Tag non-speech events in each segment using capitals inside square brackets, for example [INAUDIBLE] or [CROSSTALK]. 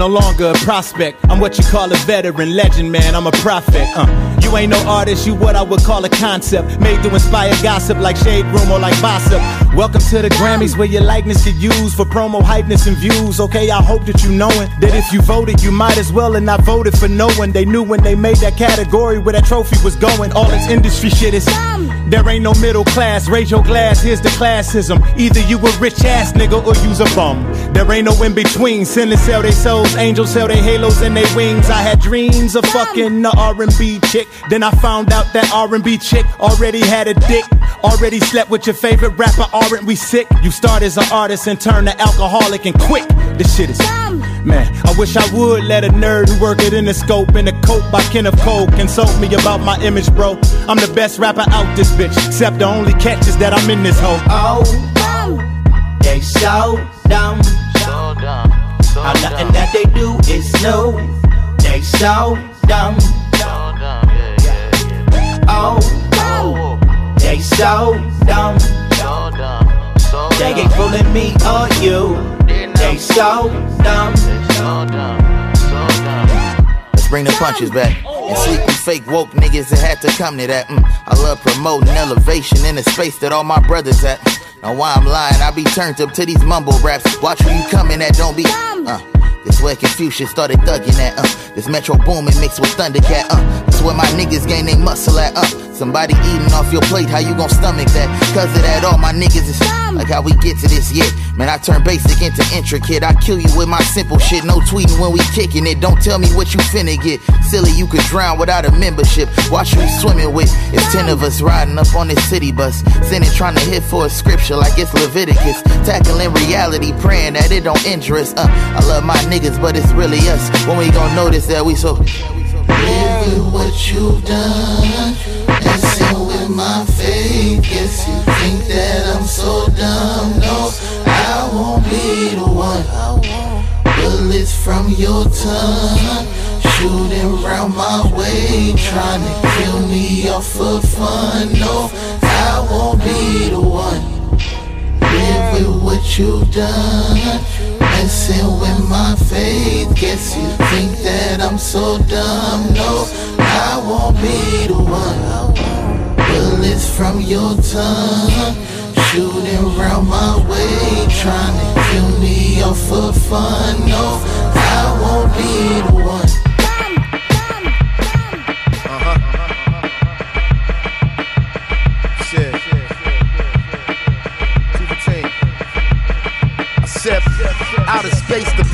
no longer a prospect. I'm what you call a veteran, legend, man. I'm a prophet. Uh. You ain't no artist, you what I would call a concept. Made to inspire gossip like Shade Room or like Gossip. Welcome to the Grammys where your likeness get used for promo hypeness and views. Okay, I hope that you knowin' that if you voted, you might as well and not voted for no one. They knew when they made that category where that trophy was going. All this industry shit is. There ain't no middle class. Raise your glass, here's the classism. Either you a rich ass nigga or you's a bum. There ain't no in between. Sin and sell their souls, angels sell their halos and their wings. I had dreams of fucking the R&B chick. Then I found out that R&B chick already had a dick. Already slept with your favorite rapper, aren't we sick? You start as an artist and turn to alcoholic and quick. This shit is Man, I wish I would let a nerd who work it in the scope in the coat by Kenneth Cole consult me about my image, bro. I'm the best rapper out this bitch, except the only catch is that I'm in this hoe. Oh, they so dumb. So How nothing dumb. that they do is new. They so dumb. So dumb. Yeah, yeah, yeah. Oh, Oh, they so dumb. so dumb. So They ain't fooling me or you. They so dumb. So dumb. So dumb. Let's bring the punches back. And sleepy fake woke niggas that had to come to that. Mm, I love promoting elevation in the space that all my brothers at. Now why I'm lying, I be turned up to these mumble raps. Watch where you coming at, don't be. Uh, this where Confucius started thugging at. Uh, this Metro Boomin mixed with Thundercat. Uh, this where my niggas gain they muscle at. Uh, somebody eating off your plate, how you gon' stomach that? Cause of that, all my niggas is like how we get to this yet. Man, I turn basic into intricate. I kill you with my simple shit. No tweeting when we kicking it. Don't tell me what you finna get. Silly, you could drown without a membership. Watch who you swimming with. It's ten of us riding up on this city bus. Sitting trying to hit for a scripture like it's Leviticus. Tackling reality, praying that it don't injure us. Uh, I love my niggas, but it's really us. When we gon' notice that we so. Live with what you've done. And sin with my faith. Guess you think that I'm so dumb. No, I won't be the one. Bullets from your tongue. Shooting round my way. Trying to kill me off for fun. No, I won't be the one. Live with what you've done. Messing with my faith. Guess you think that I'm so dumb. No, I won't be the one. Bullets from your tongue. Shooting round my way. Trying to kill me off for fun. No, I won't be the one.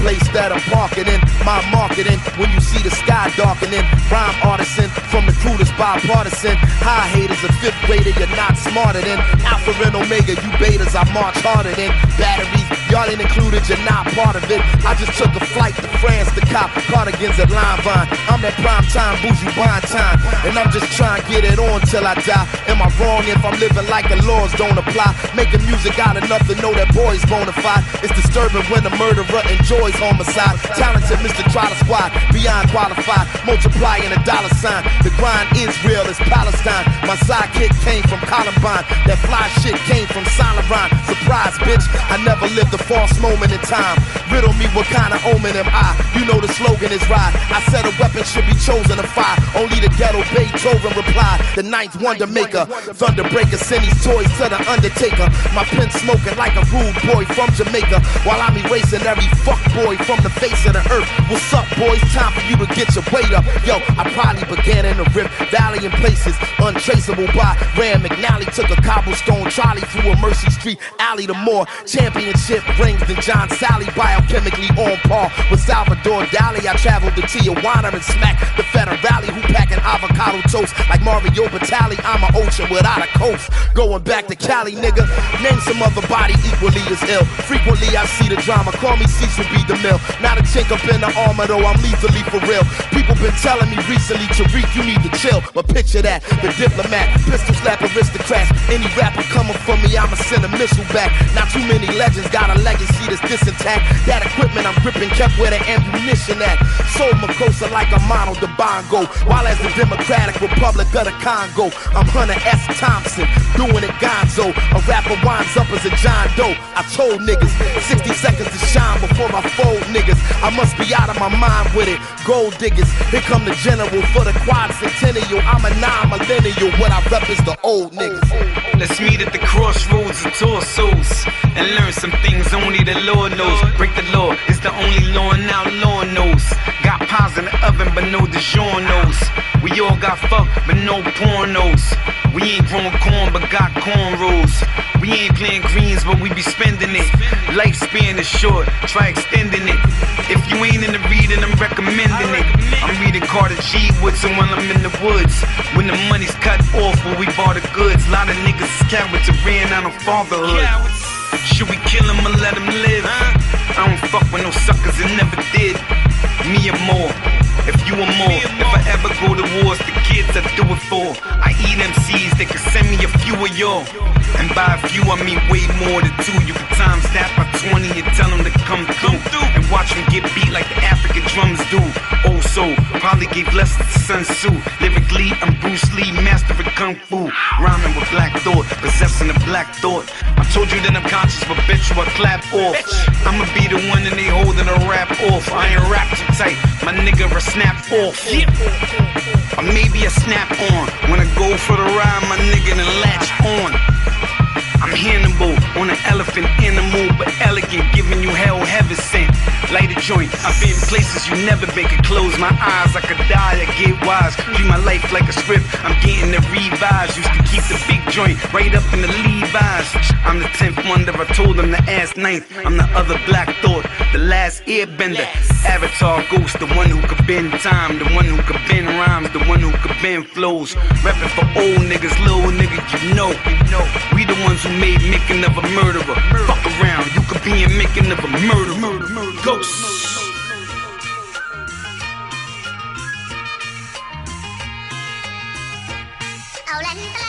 Place that I'm parking in. My marketing, when you see the sky darkening. Rhyme artisan, from the crudest bipartisan. High haters, a fifth grader, you're not smarter than. Alpha and Omega, you betas, I march harder than. Batteries, y'all ain't included, you're not part of it. I just took a flight to France to cop cardigans at Line Vine. I'm that prime time, bougie buying time. And I'm just trying to get it on till I die. Am I wrong if I'm living like the laws don't apply? Making music out enough to know that boy's bona fide. It's disturbing when a murderer enjoys homicide. Talented Mr. Trotter Squad, beyond qualified. Multiplying a dollar sign. The grind is real, it's Palestine. My sidekick came from Columbine. That fly shit came from Rhyme. Surprise, bitch. I never lived a false moment in time. Riddle me what kind of omen am I? You know the slogan is right. I said a weapon should be chosen to fire. Only the ghetto Beethoven replied. The ninth wonder maker. Thunderbreaker send toys to the undertaker. My pen smoking like a rude boy from Jamaica. While I'm erasing every fuck boy from the face of the earth. What's up, boys? Time for you to get your weight up. Yo, I probably began in the Rift Valley in places untraceable by Rand McNally. Took a cobblestone trolley through a Mercy Street alley to more championship rings than John Salley. Biochemically on par with Salvador Dali. I traveled to Tijuana and smacked the Federale who packing avocado toast like Mario Batali. I'm an without a coast. Going back to Cali, nigga. Name some other body equally as ill. Frequently I see the drama. Call me Cecil B. DeMille. Not a chink up in the armor though. I'm lethally for real. People been telling me recently, Tariq, you need to chill. But picture that, the diplomat, pistol slap aristocrats. Any rapper coming for me, I'ma send a missile back. Not too many legends got a legacy that's this intact. That equipment I'm gripping kept where the ammunition at. Soul Makossa like a model to Bongo. While as the Democratic Republic of the Congo, I'm Hunter S. Thompson, doing it gonzo. A rapper winds up as a John Doe. I told niggas 60 seconds to shine before I fold niggas. I must be out of my mind with it. Gold diggers, here come the general for the quad centennial. I'm a non millennial. What I rep is the old niggas. Let's meet at the crossroads of torsos and learn some things only the Lord knows. Break the law, it's the only law and outlaw knows. Got pies in the oven, but no DiGiorno's. We all got fucked, but no pornos. We ain't growing corn, but got cornrows. We ain't playing greens, but we be spending it. Lifespan is short, try extending it. If you ain't in the reading, I'm recommending it. I'm reading Carter G. Woodson while I'm in the woods. When the money's cut off, when we bought the goods. A lot of niggas is cowards and ran out of fatherhood. Should we kill him or let him live? I don't fuck with no suckers and never did. Me and more. If you and more, if I ever go to wars, the kids I do it for. I eat MCs, they can send me a few of y'all. And by a few, I mean way more than two. You can times that by 20 and tell them to come through. And watch them get beat like the African drums do. Oh, so probably gave lessons to Sun Tzu. Lyrically, I'm Bruce Lee, master of Kung Fu. Rhyming with black thought, possessing a black thought. I told you that I'm conscious, but bet you I clap off. I'ma be the one and they holding a rap off. I ain't rap too tight, my nigga a snap off. Or maybe a snap on. When I go for the ride, my nigga then latch on. I'm Hannibal on an elephant animal, but elegant, giving you hell heaven sent. Light a joint, I've been places you never been. Could close my eyes, I could die, I get wise. Treat my life like a script, I'm getting the revise. Used to keep the big joint right up in the Levi's. I'm the 10th wonder, I told them to ask ninth. I'm the other black thought, the last airbender. Avatar ghost, the one who could bend time, the one who could bend rhymes, the one who could bend flows. Reppin' for old niggas, little niggas, you know, you know. We the ones who made making of a murderer. Fuck around, you could be in making of a murderer. Ghost. You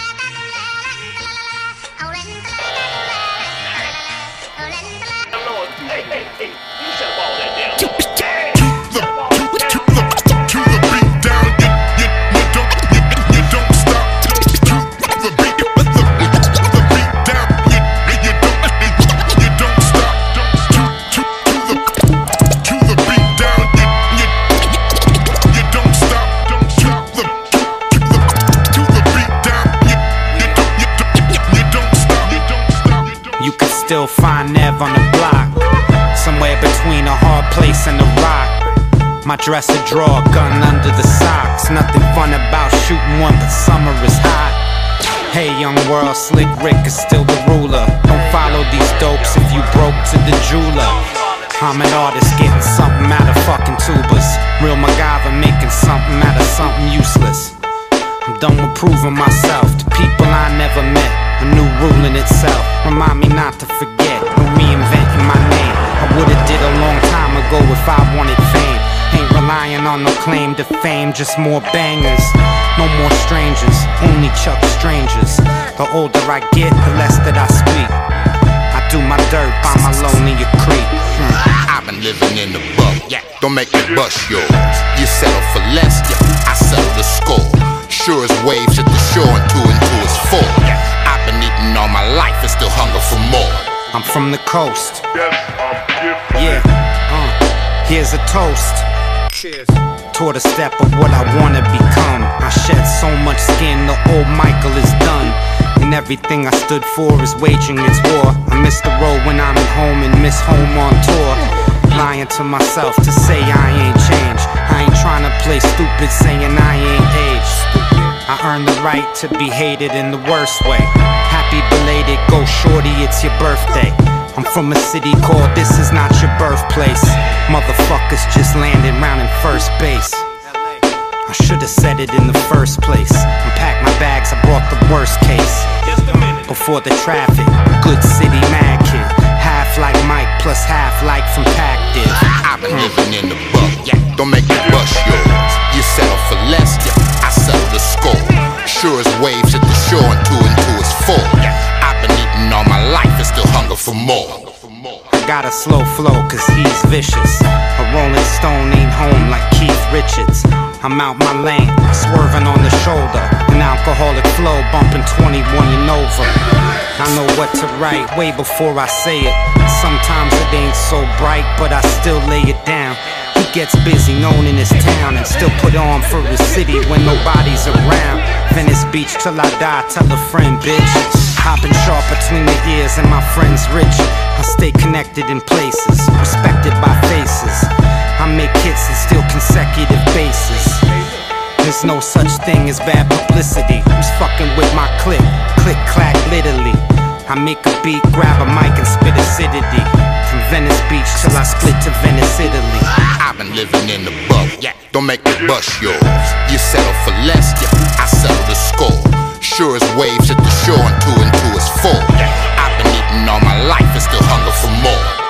still find Nev on the block, somewhere between a hard place and a rock. My dresser drawer, gun under the socks. Nothing fun about shooting one, but summer is hot. Hey, young world, Slick Rick is still the ruler. Don't follow these dopes if you broke to the jeweler. I'm an artist getting something out of fucking tubas. Real MacGyver making something out of something useless. I'm done with proving myself to people I never met. A new rule in itself. Remind me not to forget. No reinventing my name. I would've did a long time ago if I wanted fame. Ain't relying on no claim to fame, just more bangers. No more strangers, only Chuck strangers. The older I get, the less that I speak. I do my dirt by my lonely creek. Hmm. I've been living in the buck, yeah. Don't make me bust yours. You settle for less, yeah. I settle the score. Sure as waves hit the shore and two and two is four. I've eating all my life and still hunger for more. I'm from the coast. Yeah, uh, here's a toast. Cheers. Toward a step of what I wanna become. I shed so much skin, the old Michael is done. And everything I stood for is waging its war. I miss the road when I'm at home and miss home on tour. Lying to myself to say I ain't changed. I ain't trying to play stupid saying I ain't aged. I earned the right to be hated in the worst way. Happy belated, go shorty, it's your birthday. I'm from a city called This Is Not Your Birthplace. Motherfuckers just landed round in first base. I should've said it in the first place. Unpacked my bags, I brought the worst case. Before the traffic, good city mad kid. Half like Mike plus half like from Pactive. I've been living in the yeah. Don't make me bust yours. You settle for less, yeah. I settle the score. Sure as waves hit the shore and two and two is four. I've been eating all my life and still hunger for more. I got a slow flow, cause he's vicious. A rolling stone ain't home like Keith Richards. I'm out my lane, swerving on the shoulder. An alcoholic flow, bumping 21 and over. I know what to write way before I say it. Sometimes it ain't so bright, but I still lay it down. He gets busy, known in his town, and still put on for his city when nobody's around. Venice Beach till I die, tell a friend, bitch. Hopping sharp between the ears, and my friend's rich. I stay connected in places, respected by faces. I make hits and still consecutive bases. There's no such thing as bad publicity. Who's fucking with my click? Click, clack, literally. I make a beat, grab a mic, and spit acidity. From Venice Beach till I split to Venice, Italy. I've been living in the bubble. Yeah, don't make me bust yours. You settle for less, yeah, I settle the score. Sure as waves at the shore and two and two is four. Yeah, I've been eating all my life and still hunger for more.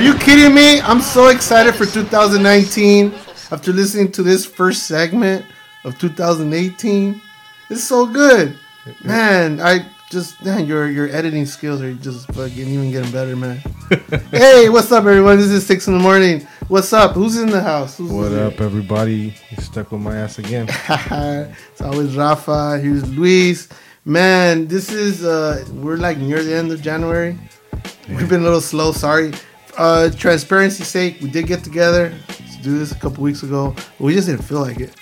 Are you kidding me? I'm so excited for 2019 after listening to this first segment of 2018. It's so good. Man, I just man, your your editing skills are just fucking even getting better, man. [LAUGHS] hey, what's up everyone? This is six in the morning. What's up? Who's in the house? Who's What up, everybody? You stuck with my ass again. [LAUGHS] it's always Rafa. Here's Luis. Man, this is uh we're like near the end of January. We've been a little slow, sorry. Uh transparency's sake, we did get together to do this a couple weeks ago. But we just didn't feel like it.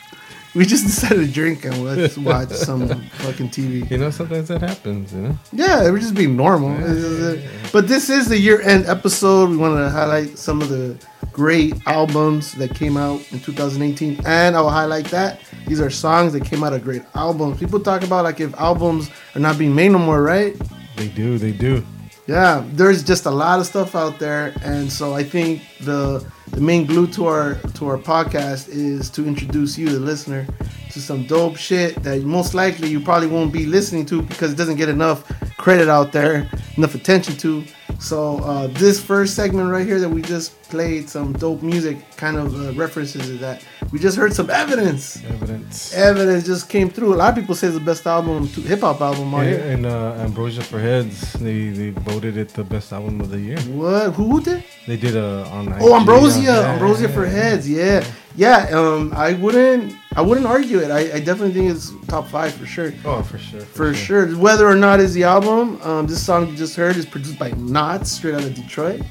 We just [LAUGHS] decided to drink and let's watch some [LAUGHS] fucking TV. You know, sometimes that happens, you know? Yeah, we're just being normal. This is it. But this is the year end episode. We want to highlight some of the great albums that came out in 2018. And I will highlight that. These are songs that came out of great albums. People talk about like if albums are not being made no more, right? They do, they do. Yeah, there's just a lot of stuff out there, and so I think the the main glue to our to our podcast is to introduce you, the listener, to some dope shit that most likely you probably won't be listening to because it doesn't get enough credit out there, enough attention to. So uh, this first segment right here that we just played some dope music kind of uh, references to that. We just heard some evidence. Evidence. Evidence just came through. A lot of people say it's the best album, hip hop album on And, here. and uh, Ambrosia for Heads, they, they voted it the best album of the year. What? Who did? They did a on. Oh, Ambrosia, yeah, Ambrosia yeah, for yeah. heads, yeah, yeah. Um, I wouldn't, I wouldn't argue it. I, I definitely think it's top five for sure, Oh, for sure. for sure. Weather or Not is the album, um, this song you just heard is produced by Nottz, straight out of Detroit.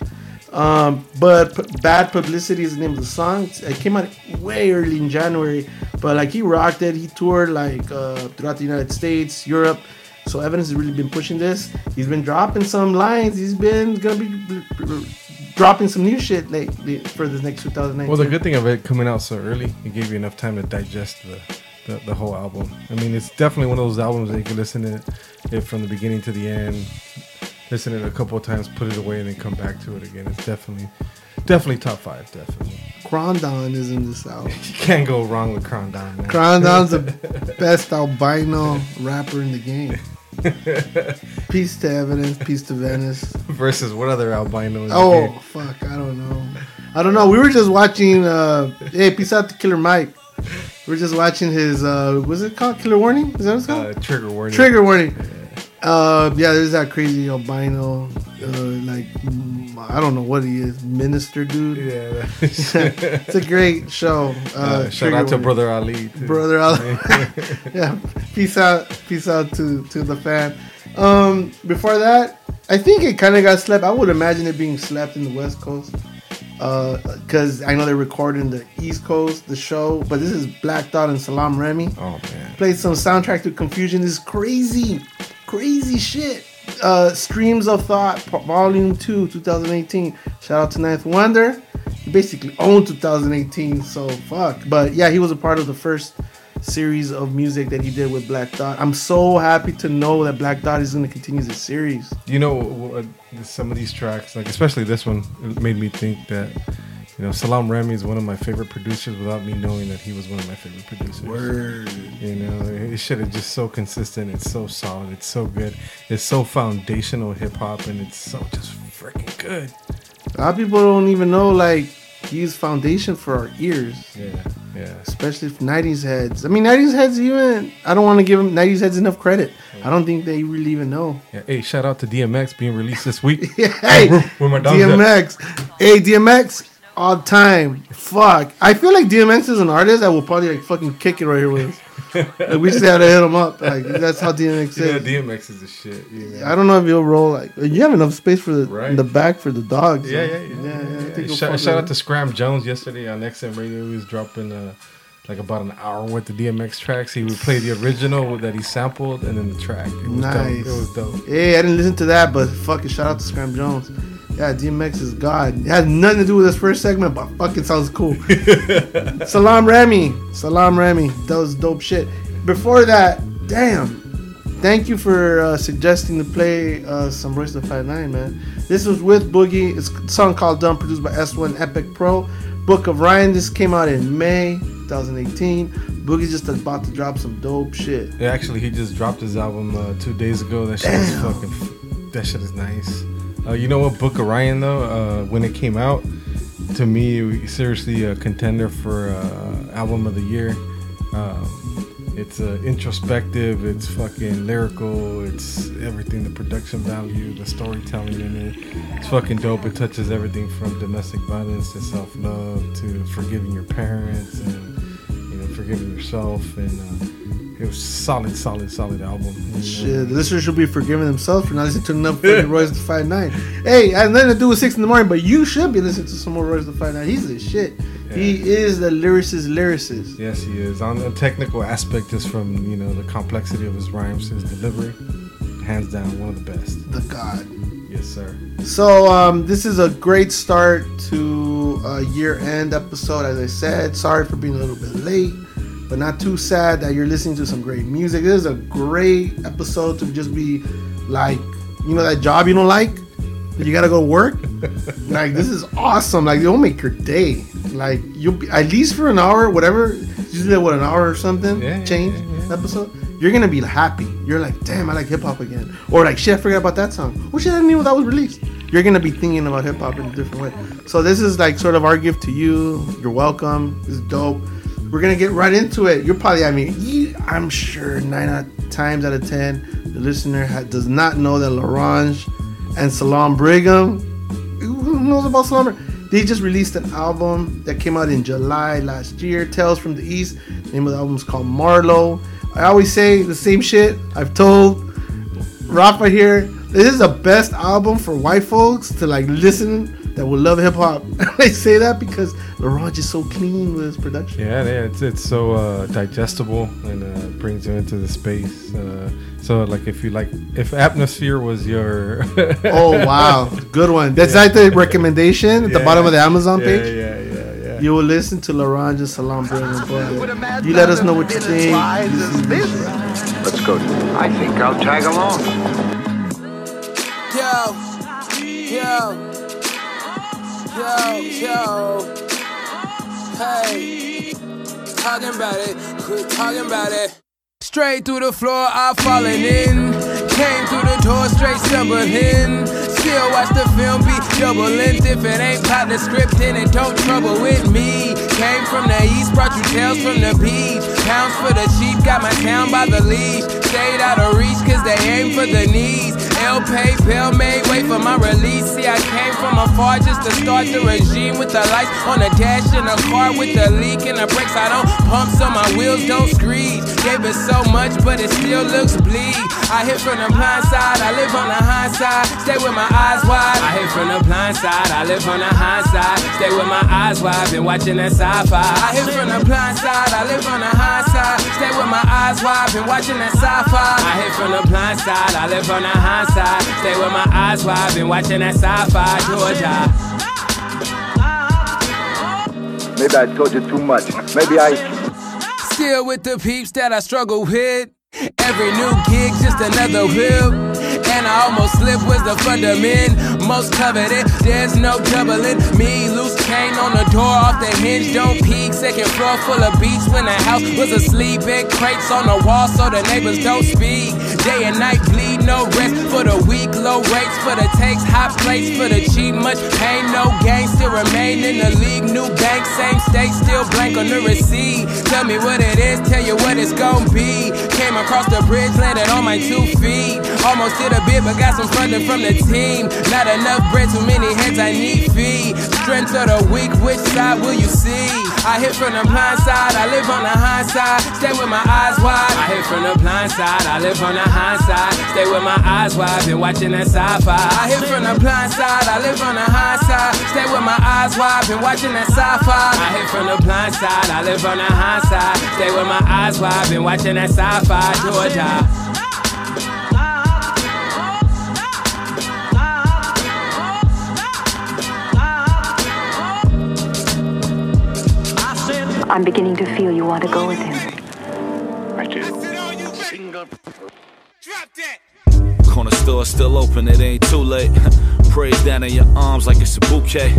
Um, but P- Bad Publicity is the name of the song. It came out way early in January, but like he rocked it. He toured like uh, throughout the United States, Europe. So Evidence has really been pushing this. He's been dropping some lines. He's been gonna be dropping some new shit lately for the next 2019. Well, the good thing of it coming out so early, it gave you enough time to digest the, the, the whole album. I mean, it's definitely one of those albums that you can listen to it from the beginning to the end, listen to it a couple of times, put it away, and then come back to it again. It's definitely, definitely top five. Definitely, Krondon is in the south. [LAUGHS] you can't go wrong with Krondon. Man. Krondon's the [LAUGHS] best albino rapper in the game. [LAUGHS] Peace to Evidence, peace to Venice. Versus what other albino? is Oh fuck, I don't know. I don't know. We were just watching. uh Hey, peace out to Killer Mike. We are just watching his. uh Was it called Killer Warning? Is that what it's called? Uh, trigger warning. Trigger Warning. Uh, yeah, there's that crazy albino, uh, like I don't know what he is, minister dude. Yeah. [LAUGHS] it's a great show. Uh, Uh, shout out to. Brother Ali. too. brother. Ali. [LAUGHS] [LAUGHS] yeah, peace out, peace out to to the fan. Um, before that, I think it kind of got slept. I would imagine it being slept in the West Coast, because I know they're recording the East Coast, the show. But this is Black Thought and Salaam Remi. Oh man. Played some soundtrack to Confusion. This is crazy, crazy shit. Uh, Streams of Thought, Volume Two, 2018. Shout out to Ninth Wonder. He basically owned 2018, so fuck. But yeah, he was a part of the first series of music that he did with Black Thought. I'm so happy to know that Black Thought is going to continue the series. You know, some of these tracks, like especially this one, made me think that you know Salaam Remi is one of my favorite producers without me knowing that he was one of my favorite producers. Word. You know, his shit is just so consistent. It's so solid. It's so good. It's so foundational hip hop, and it's so just freaking good. A lot of people don't even know like he's foundation for our ears. Yeah, yeah. Especially for 90s heads. I mean, 90s heads even. I don't want to give him 90s heads enough credit. I don't think they really even know. Yeah, hey, shout out to DMX being released this week. [LAUGHS] hey, my dog's at. DMX. Hey, DMX. All the time. Fuck. I feel like DMX is an artist that will probably like fucking kick it right here with us. [LAUGHS] like, we just had to hit him up. Like that's how DMX Yeah, is. DMX is the shit. Know? I don't know if you'll roll like you have enough space for the Right. in the back for the dogs. Yeah, so- yeah, yeah. yeah, Yeah, you'll shout shout out to Scram Jones yesterday on XM Radio. He was dropping uh, like about an hour worth of DMX tracks. He would play the original that he sampled and then the track. It was Nice. dope. It was dope. Hey, I didn't listen to that, but fucking shout out to Scram Jones. Yeah, DMX is God. It had nothing to do with this first segment, but fucking sounds cool. [LAUGHS] Salaam Remi. Salaam Remi. That was dope shit. Before that, damn. Thank you for uh, suggesting to play uh, some Royce the 5'9", man. This was with Boogie. It's a song called Dumb, produced by S1 Epikh Pro. Book of Ryan. This came out in May 2018. Boogie's just about to drop some dope shit. Yeah, actually, he just dropped his album uh, two days ago. That shit is fucking. That shit is nice. Uh, you know what, Book of Ryan though, uh, when it came out, to me, seriously a contender for uh, album of the year. Um, it's uh, introspective. It's fucking lyrical. It's everything. The production value, the storytelling in it. It's fucking dope. It touches everything from domestic violence to self love to forgiving your parents and you know forgiving yourself. And uh, it was solid, solid, solid album. And, uh, Shit, the listeners should be forgiving themselves for not listening to enough fucking [LAUGHS] Royce the Five Nine. Hey, I had nothing to do with six in the morning, but you should be listening to some more Royce the Five Nine. He's the shit. He is the lyricist lyricist. Yes, he is. On the technical aspect, just from you know the complexity of his rhymes, his delivery, hands down one of the best. The God. Yes, sir. So um, this is a great start to a year-end episode. As I said, sorry for being a little bit late, but not too sad that you're listening to some great music. This is a great episode to just be like, you know, that job you don't like, you gotta go work. [LAUGHS] like this is awesome. Like it'll make your day. Like you'll be at least for an hour, whatever. Usually what an hour or something Yeah, yeah, change yeah, yeah. episode. You're gonna be happy. You're like, damn, I like hip hop again. Or like, shit, I forgot about that song. Oh shit, I didn't even know that was released. You're gonna be thinking about hip hop in a different way. So this is like sort of our gift to you. You're welcome. It's dope. We're gonna get right into it. You're probably, I mean, you, I'm sure nine out times out of ten, the listener ha- does not know that L'Orange and Solemn Brigham. Who knows about Solemn? They just released an album that came out in July last year. Tales from the East. The name of the album is called Marlowe. I always say the same shit I've told Rafa here. This is the best album for white folks to like listen that will love hip hop. [LAUGHS] I say that because L'Orange is so clean with his production. Yeah, yeah. It's it's so uh, digestible and uh, brings you into the space. Uh, so like if you like, if atmosphere was your [LAUGHS] Oh wow, good one. That's like the recommendation at the bottom of the Amazon Yeah, page. yeah, yeah, yeah. You will listen to L'Orange and Solemn Brigham. You let us know what you think. Let's go. I think I'll tag along. Yo, yo, yo, yo. Hey, talking about it, quit talking about it. Straight through the floor, I've fallen in. Came through the door, straight stumbling. Still watch the film be double length. If it ain't part the script, then it don't trouble with me. Came from the east, brought you tales from the beach. Pounds for the cheap, got my town by the leash. Stayed out of reach, cause they aim for the knees. Bill made, wait for my release. See, I came from afar just to start the regime with the lights on the dash in a car with the leak and the brakes. I don't pump so my wheels don't screech. Gave it so much, but it still looks bleed. I hit from the blind side, I live on the high side. Stay with my eyes wide. I hit from the blind side, I live on the high side. Stay with my eyes wide, been watching that sci-fi. I hit from the blind side, I live on the high side. Stay with my eyes wide, been watching that sci-fi. I hit from the blind side, I live on the high side. Stay with my eyes wide, been watching that sci-fi. Georgia. Maybe I told you too much. Maybe I. Still with the peeps that I struggle with. Every new gig, just another whip. I almost slipped was the fundament. Most coveted, there's no doubling. Me, loose chain on the door, off the hinge, don't peek. Second floor full of beats when the house was asleep. Big crates on the wall so the neighbors don't speak. Day and night bleed, no rest for the weak. Low rates for the takes, hot plates for the cheap. Much pain, no gain, still remain in the league. New bank, same state, still blank on the receipt. Tell me what it is, tell you what it's gonna be. Came across the bridge, landed on my two feet. Almost did a bit, but got some funding from the team. Not enough bread, too many heads I need feed. Strength of the weak, which side will you see? I hit from the blind side, I live on the high side. Stay with my eyes wide. I hit from the blind side, I live on the high side. Stay with my eyes wide, been watching that sci-fi. I hit from the blind side, I live on the high side. Stay with my eyes wide, been watching that sci-fi. I hit from the blind side, I live on the high side. Stay with my eyes wide, been watching that sci-fi. Georgia. I'm beginning to feel you want to go with him. I do. Corner store still open, it ain't too late. [LAUGHS] Praise down in your arms like it's a bouquet.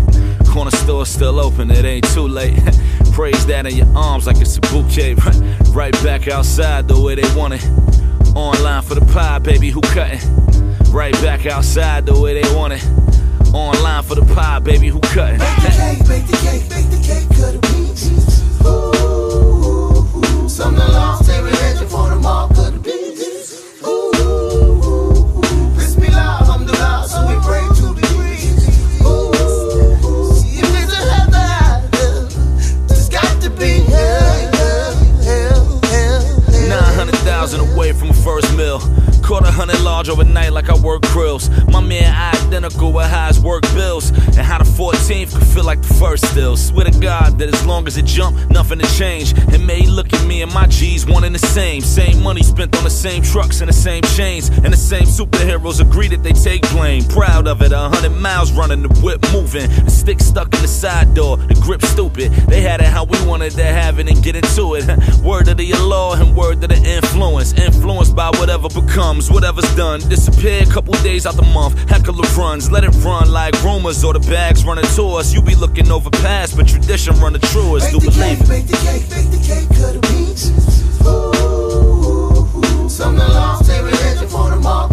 Corner store still open, it ain't too late. [LAUGHS] Praise down in your arms like it's a bouquet. [LAUGHS] Right back outside the way they want it. Online for the pie, baby, who cutting? Right back outside the way they want it. Online for the pie, baby, who cutting? Bake the cake, bake the cake, bake the cake, cut the some the long every legend for the mark of the beans. Ooh, Bismillah, alhamdulillah, so we pray to the. Ooh, if there's a heaven, there's got to be hell, hell, hell, hell. 900,000 away from first mill. Caught a hundred large overnight like I work grills. My man identical with how work bills. And how the 14th could feel like the first still. Swear to God that as long as it jump, nothing to change. It may look at me and my G's one and the same. Same money spent on the same trucks and the same chains. And the same superheroes agree that they take blame. Proud of it, a hundred miles running, the whip moving. The stick stuck in the side door, the grip stupid. They had it how we wanted to have it and get into it. [LAUGHS] Word of the law and word of the influence. Influenced by whatever becomes, whatever's done. Disappear a couple days out the month. Heckler runs, let it run like rumors or the bags running to us. You be looking over past, but tradition run the truest. Do believe cake, it. bake the cake, bake the cake, cut the beans. Ooh, some the long every legend for the mark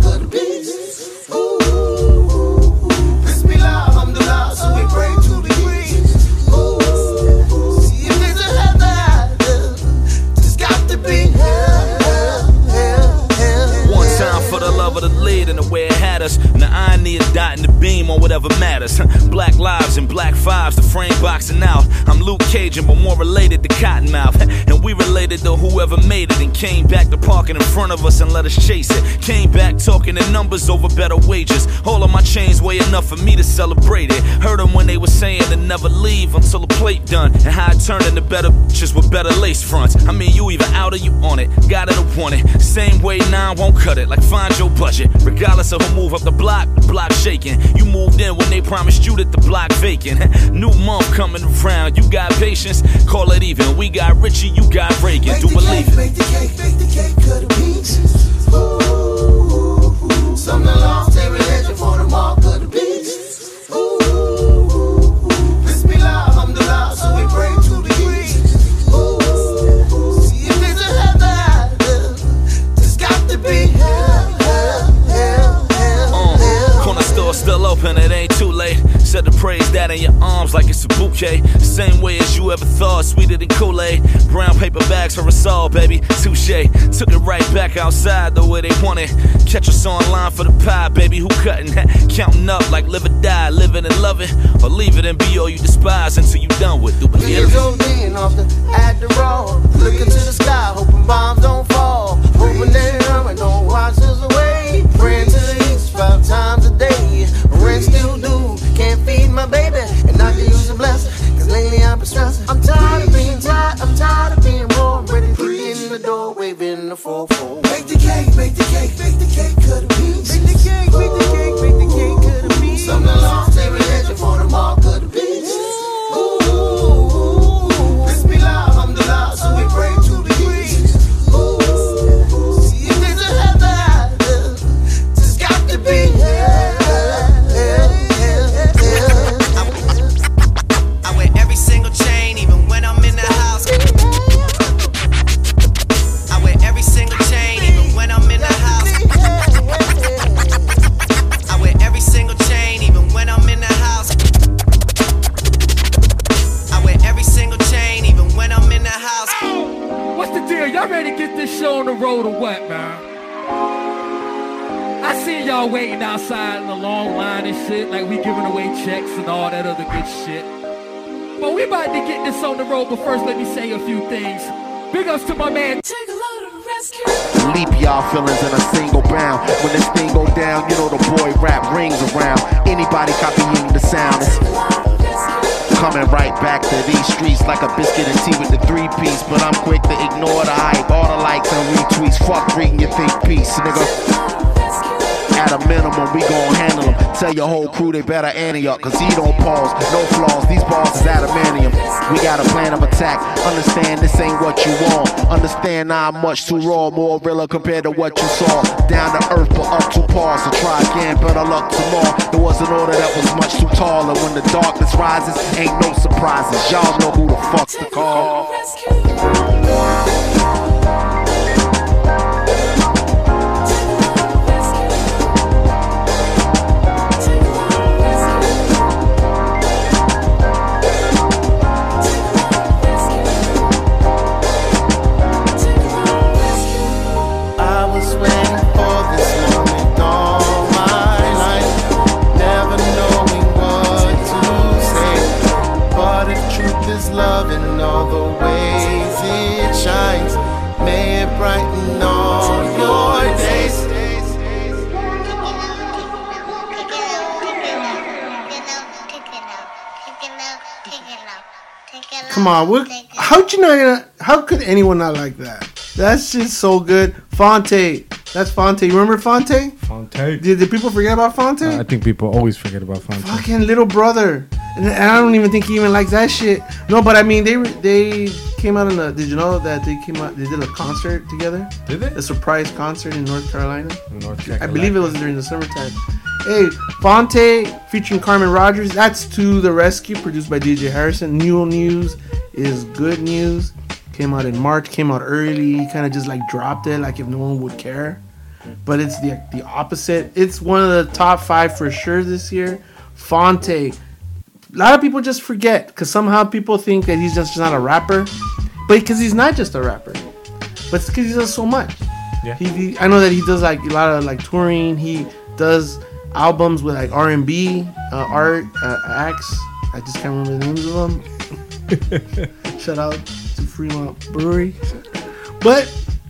the lead and the way us. And the irony of dotting the beam on whatever matters. Black lives and black fives, the frame boxing out. I'm Luke Cajun, but more related to Cottonmouth. And we related to whoever made it and came back to parking in front of us and let us chase it. Came back talking in numbers over better wages. All of my chains weigh enough for me to celebrate it. Heard them when they were saying to never leave until the plate done. And how it turned into better bitches with better lace fronts. I mean, you either out or you on it. Got it or want it. Same way nine won't cut it. Like find your budget. Regardless of who move up the block, the block shaking. You moved in when they promised you that the block vacant. [LAUGHS] New month coming around. You got patience, call it even. We got Richie, you got Reagan. Do believe it. bake the cake, bake the cake, cut the beans. Ooh, some the long every legend for the mark Said to praise that in your arms like it's a bouquet. Same way as you ever thought, sweeter than Kool Aid. Brown paper bags for us all, baby. Touche. Took it right back outside the way they want it. Catch us online for the pie, baby. Who cutting? Counting up like live or die, living and loving. Or leave it and be all you despise until you're done with. Do believe Years it. old being off the Adderall. Looking to the sky, hoping bombs don't fall. Hoping that Herman don't watch us away. Praying to the east five times a day. Rent still the door, waving the 4-4. Bake the cake, bake the cake, bake the cake, cut shit, like we giving away checks and all that other good shit. But we about to get this on the road, but first let me say a few things. Big ups to my man. Take a load of rescue. Leap y'all feelings in a single bound. When this thing go down, you know the boy rap rings around. Anybody copying the sound is coming right back to these streets like a biscuit and tea with the three piece. But I'm quick to ignore the hype, all the likes and retweets. Fuck reading your think piece, nigga. At a minimum, we gon' handle him. Tell your whole crew they better ante up, cause he don't pause. No flaws, these balls is adamantium. We got a plan of attack. Understand this ain't what you want. Understand I'm much too raw, more realer compared to what you saw. Down to earth, but up to par. So try again, better luck tomorrow. There was an order that was much too tall. And when the darkness rises, ain't no surprises. Y'all know who the fuck to call. On. How'd you not? How could anyone not like that? That's just so good. Phonte, that's Phonte. You remember Phonte? Phonte. Did, did people forget about Phonte? I think people always forget about Phonte. Fucking little brother, and I don't even think he even likes that shit. No, but I mean, they they came out in a. Did you know that they came out? They did a concert together. Did they? A surprise concert in North Carolina. North Carolina. I believe it was during the summertime. Hey, Phonte featuring Carmen Rodgers. That's to the rescue, produced by DJ Harrison. New news is good news. Came out in March. Came out early. Kind of just like dropped it, like if no one would care. But it's the the opposite. It's one of the top five for sure this year. Phonte. A lot of people just forget because somehow people think that he's just not a rapper, but because he's not just a rapper, but it's because he does so much. Yeah. He, he- I know that he does like a lot of like touring. He does albums with like R and B, uh, art, uh, acts. I just can't remember the names of them. [LAUGHS] Shout out to Fremont Brewery. But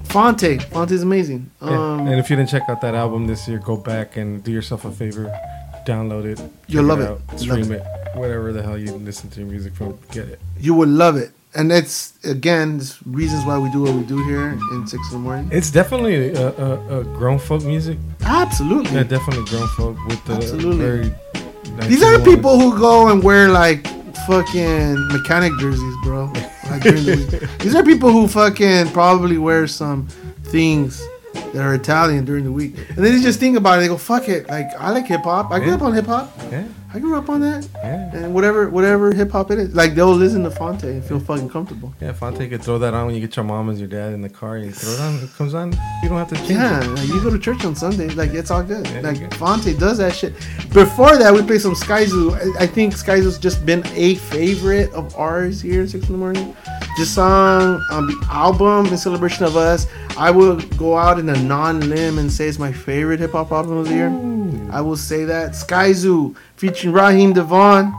Phonte, Phonte is amazing. Um, and if you didn't check out that album this year, go back and do yourself a favor, download it. You'll love it. out, Love stream it. it. whatever the hell you listen to your music from, get it. you will love it, and it's again it's reasons why we do what we do here in six in the morning. It's definitely a, a, a grown folk music. Absolutely. Yeah, definitely grown folk with the Absolutely. very. These are 1901 people who go and wear like fucking mechanic jerseys, bro. [LAUGHS] During the week. These are people who fucking probably wear some things that are Italian during the week, and then they just think about it. They go, "Fuck it!" Like I like hip hop. I grew Yeah. up on hip hop. Yeah. I grew up on that. Yeah. And whatever, whatever hip hop it is, like they'll listen to Phonte and feel fucking comfortable. Yeah, Phonte could throw that on when you get your mom and your dad in the car. You throw it on, it comes on. You don't have to change Yeah, it. like you go to church on Sunday, like it's all good. Yeah, like. Phonte does that shit. Before that, we played some Skyzoo. I, I think Skyzoo's just been a favorite of ours here at six in the morning. This song on the album in celebration of us, I will go out in a non-limb and say it's my favorite hip hop album of the year. I will say that Skyzoo featuring Raheem DeVaughn.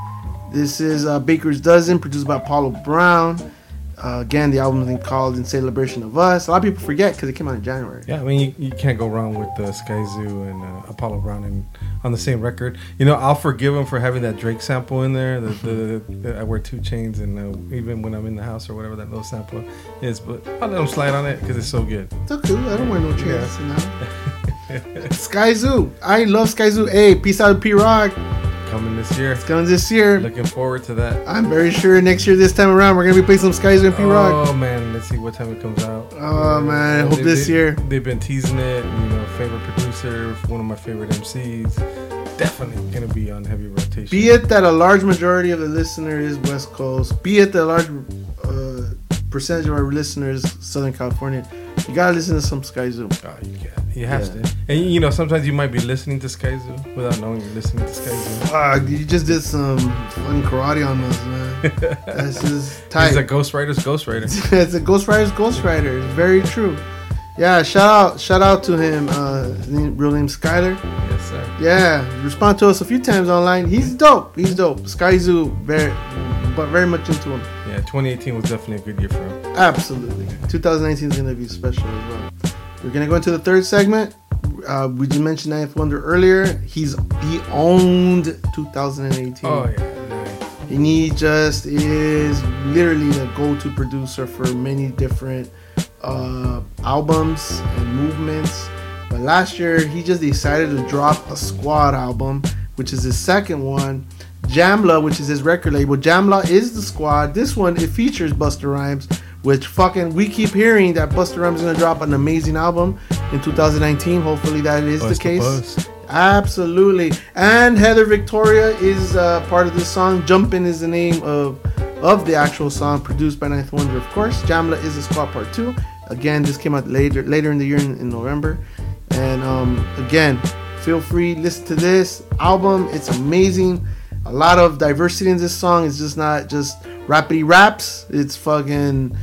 This is uh, Baker's Dozen, produced by Apollo Brown. Uh, again, the album is called "In Celebration of Us." A lot of people forget because it came out in January. Yeah, I mean, you, you can't go wrong with uh, Sky Zoo and uh, Apollo Brown in, on the same record. You know, I'll forgive him for having that Drake sample in there. The, the, the I wear two chains, and uh, even when I'm in the house or whatever that little sample is, but I'll let him slide on it because it's so good. It's okay. I don't wear no chains. [LAUGHS] Skyzoo. I love Skyzoo. Hey, peace out, Pete Rock. Coming this year. It's coming this year. Looking forward to that. I'm very sure next year, this time around, we're gonna be playing some Skyzoo and Pete Rock. Oh man, let's see what time it comes out. Oh, man, I hope They- this they- year. They've been teasing it. You know, favorite producer, one of my favorite MCs. Definitely gonna be on heavy rotation. Be it that a large majority of the listener is West Coast, be it that a large uh, percentage of our listeners Southern California, you gotta listen to some Skyzoo. Oh, you can. You have Yeah. to. And you know, sometimes you might be listening to Skyzoo without knowing you're listening to Skyzoo. Uh, you just did some fucking karate on us, man. [LAUGHS] That's just tight. He's a Ghost ghostwriter. [LAUGHS] It's a Ghost ghostwriter. It's very true. Yeah, shout out, shout out to him. Uh, his name, real name Skyler. Yes, sir. Yeah, respond to us a few times online. He's dope. He's dope. Skyzoo, very, but very much into him. Yeah, 2018 was definitely a good year for him. Absolutely. 2019 is gonna be special as well. We're gonna go into the third segment. Uh, we just mentioned 9th Wonder earlier. He's he owned 2018. Oh yeah. And he just is literally the go-to producer for many different uh, albums and movements. But last year, he just decided to drop a Squad album, which is his second one. Jamla, which is his record label. Jamla is the Squad. This one it features Busta Rhymes, which fucking we keep hearing that Busta Rhymes is gonna drop an amazing album in 2019. Hopefully that is Bust the case. bust. Absolutely. And Heather Victoria is uh, part of this song. Jumpin' is the name of of the actual song, produced by 9th Wonder, of course. Jamla is a squad part two. Again, this came out later later in the year in, in November. And um, again, feel free listen to this album. It's amazing. A lot of diversity in this song. It's just not just rapidy raps. It's fucking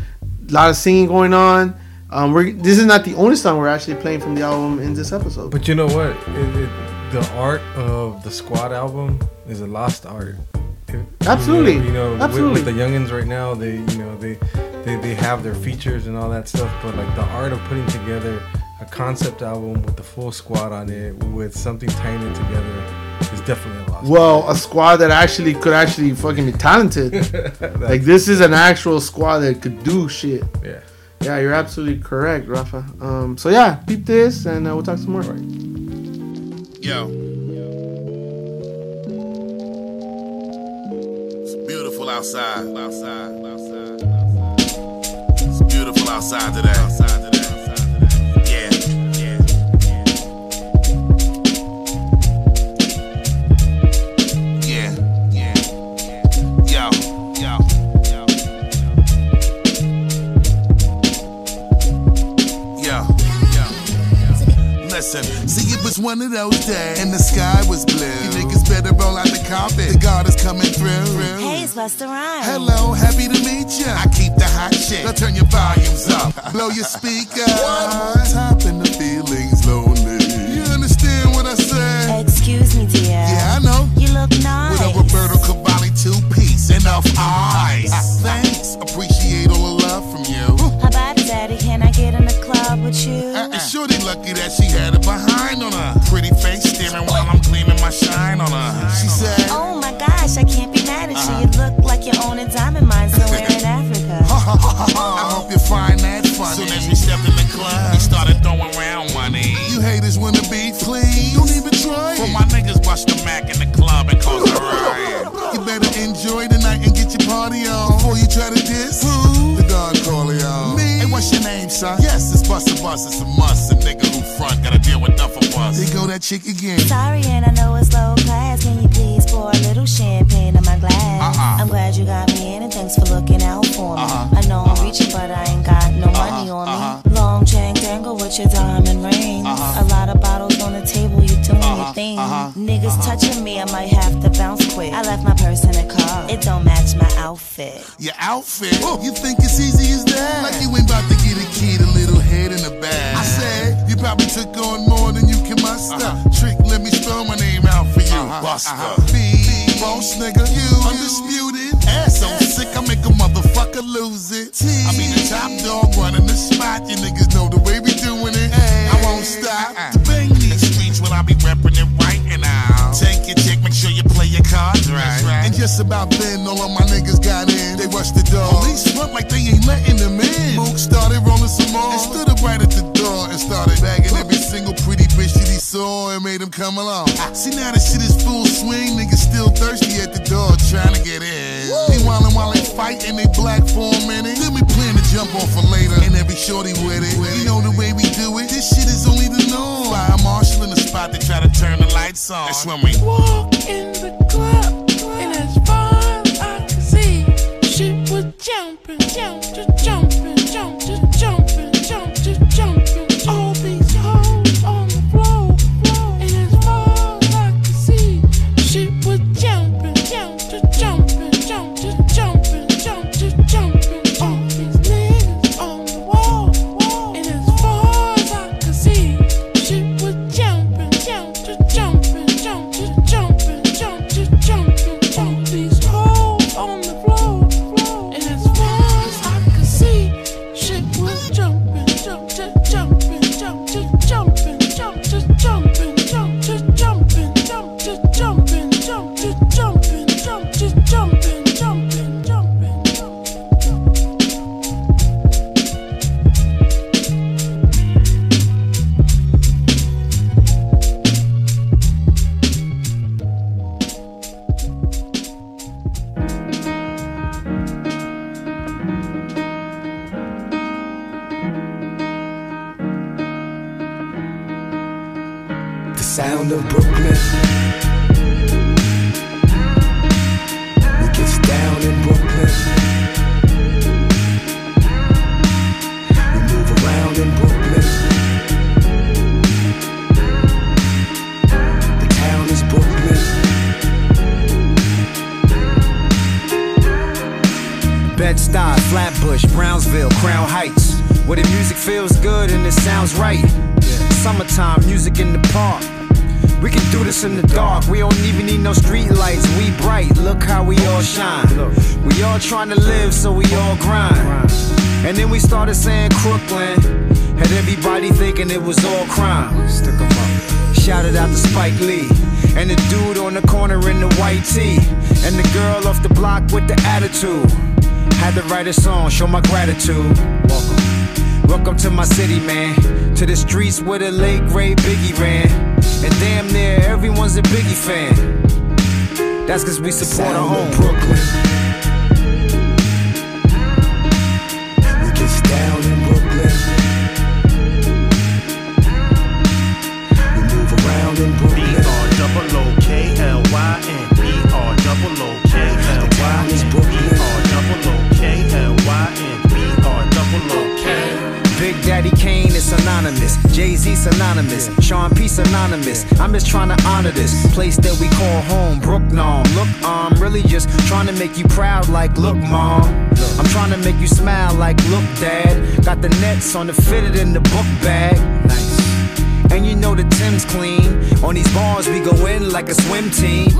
a lot of singing going on. Um, we're, this is not the only song we're actually playing from the album in this episode. But you know what? It, it, the art of the Squad album is a lost art. It- Absolutely. You know, you know, with- Absolutely. With, the youngins right now, they you know they, they they have their features and all that stuff. But like the art of putting together a concept album with the full squad on it, with something tying it together, is definitely a lost. Well, a squad that actually could actually fucking be talented. [LAUGHS] like this is an actual squad that could do shit. Yeah. Yeah, you're absolutely correct, Rafa. Um, so yeah, peep this, and uh, we'll talk some more. Yo. It's beautiful outside. Outside. Outside. It's beautiful outside today. Outside Listen, see, it was one of those days, and the sky was blue. You niggas better roll out the carpet. The God is coming through. Hey, it's Busta Rhymes. Hello, happy to meet ya. I keep the hot shit. Now turn your volumes up, blow your speaker. I'm on top and the feelings lonely. You understand what I say? Excuse me, dear. Yeah, I know. You look nice. With a Roberto Cavalli two piece, enough eyes. Thanks, appreciate with you? Uh, and Shorty lucky that she had it behind on her. Pretty face staring while I'm gleaming my shine on her. She said, Oh my gosh, I can't be mad at you. You look like you own a diamond mine somewhere in [LAUGHS] Africa. [LAUGHS] I hope you find that funny. Soon as we stepped in the club, we started throwing around money. You haters wanna be please? Don't even try. For my niggas bust the Mac in the club and cause a riot. [LAUGHS] You better enjoy the night and get your party on before you try to diss. Who? The Don Corleone. Me. Hey, what's your name, son? Yes, it's Busta Bus. It's a must. A nigga who front gotta deal with enough of us. They go that chick again. Sorry, and I know it's low class. Can you please pour a little champagne in my glass? Uh-uh. I'm glad you got me in, and thanks for looking out for me. Uh-huh. I know I'm uh-huh. reaching, but I ain't got no uh-huh. money on me. Uh-huh. Long chain dangle with your diamond rings. A lot of bottles on the table, you doing your thing. Niggas touching me, I might have to bounce quick. I left my purse in the car. It don't match my outfit. Your outfit? Oh, You think it's easy as that? Like you ain't about to get a kid a little head in the bag. I said, you probably took on more than you can muster. Uh-huh. Trick, let me spell my name out for you. Uh-huh. Uh-huh. Buster. B, boss nigga. You, undisputed. Ass so sick, I make a motherfucker lose it. I be the top dog running the spot. You niggas know the way we doing it. I won't stop. The bang these streets when I be repping it right and out. Take your chick, make sure you play your cards right. And just about then, all of my niggas got in. They rushed the door. Police front like they ain't letting them in. Mook started rolling some more. And stood up right at the door and started bagging every single pretty bitch that he saw and made him come along. [LAUGHS] See now the shit is full swing. Niggas still thirsty at the door trying to get in. Meanwhile, while they black for a minute. Then we plan to jump off for later. And every shorty with it. You know the way we do it. This shit is only the norm. Fire marshal in the spot, they try to turn the lights on. That's when we Walk in the club, and as far as I can see, shit was jumping, jump, just jumping, show my gratitude. Welcome. Welcome to my city, man. To the streets where the late great Biggie ran. And damn near everyone's a Biggie fan. That's cause we support our home. Brooklyn. Synonymous. Sean P synonymous. I'm just trying to honor this place that we call home. Brooknom. Look, I'm really just trying to make you proud. Like, look, mom. I'm trying to make you smile. Like, look, dad. Got the nets on the fitted in the book bag. Nice. And you know the Tim's clean. On these bars, we go in like a swim team.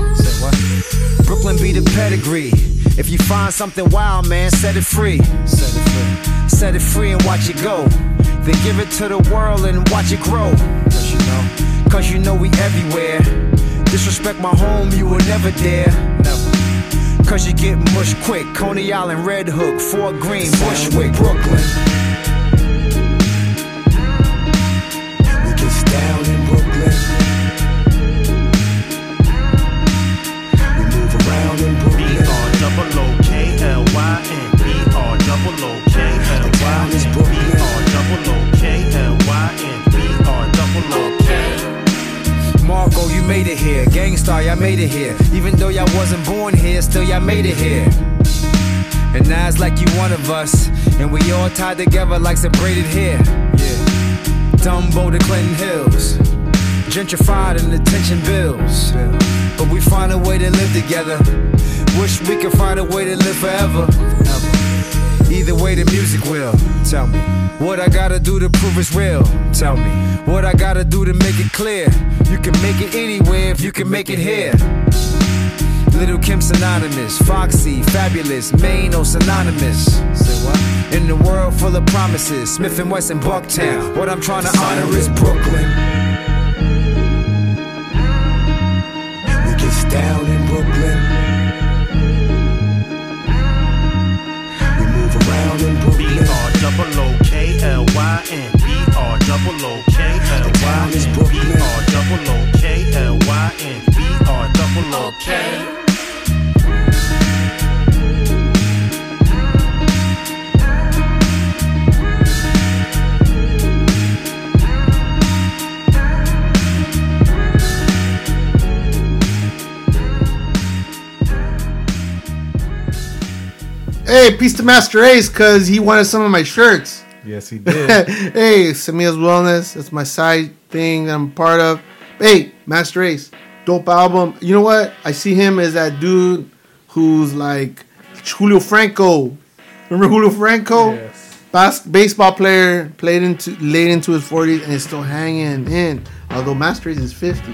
Brooklyn be the pedigree. If you find something wild, man, set it free. Set it free. Set it free and watch it go. Then give it to the world and watch it grow. Cause you know, cause you know we everywhere. Disrespect my home, you will never dare. Never. Cause you get mush quick. Coney Island, Red Hook, Fort Greene, Bushwick, Brooklyn. Made it here. Gang Starr, y'all made it here. Even though y'all wasn't born here, still y'all made it here. And now it's like you one of us. And we all tied together like some braided hair. Yeah. Dumbo to Clinton Hills. Gentrified and attention bills. But we find a way to live together. Wish we could find a way to live forever. Either way, the music will. Tell me what I gotta do to prove it's real. Tell me what I gotta do to make it clear. You can make it anywhere if you can make it here. Lil' Kim synonymous, Foxy, Fabolous, Maine, oh synonymous. Say what? In the world full of promises, Smif N Wessun, Bucktown. What I'm trying to honor is Brooklyn. Double O K L Y N. B R double O K L Y N. B R double O K L Y N. B R double O K. Hey, peace to Masta Ace, cause he wanted some of my shirts. Yes, he did. [LAUGHS] hey, Samia's Wellness. That's my side thing that I'm part of. Hey, Masta Ace, dope album. You know what? I see him as that dude who's like Julio Franco. Remember Julio Franco? Yes. Bas- baseball player, played into late into his 40s and is still hanging in. Although Masta Ace is 50.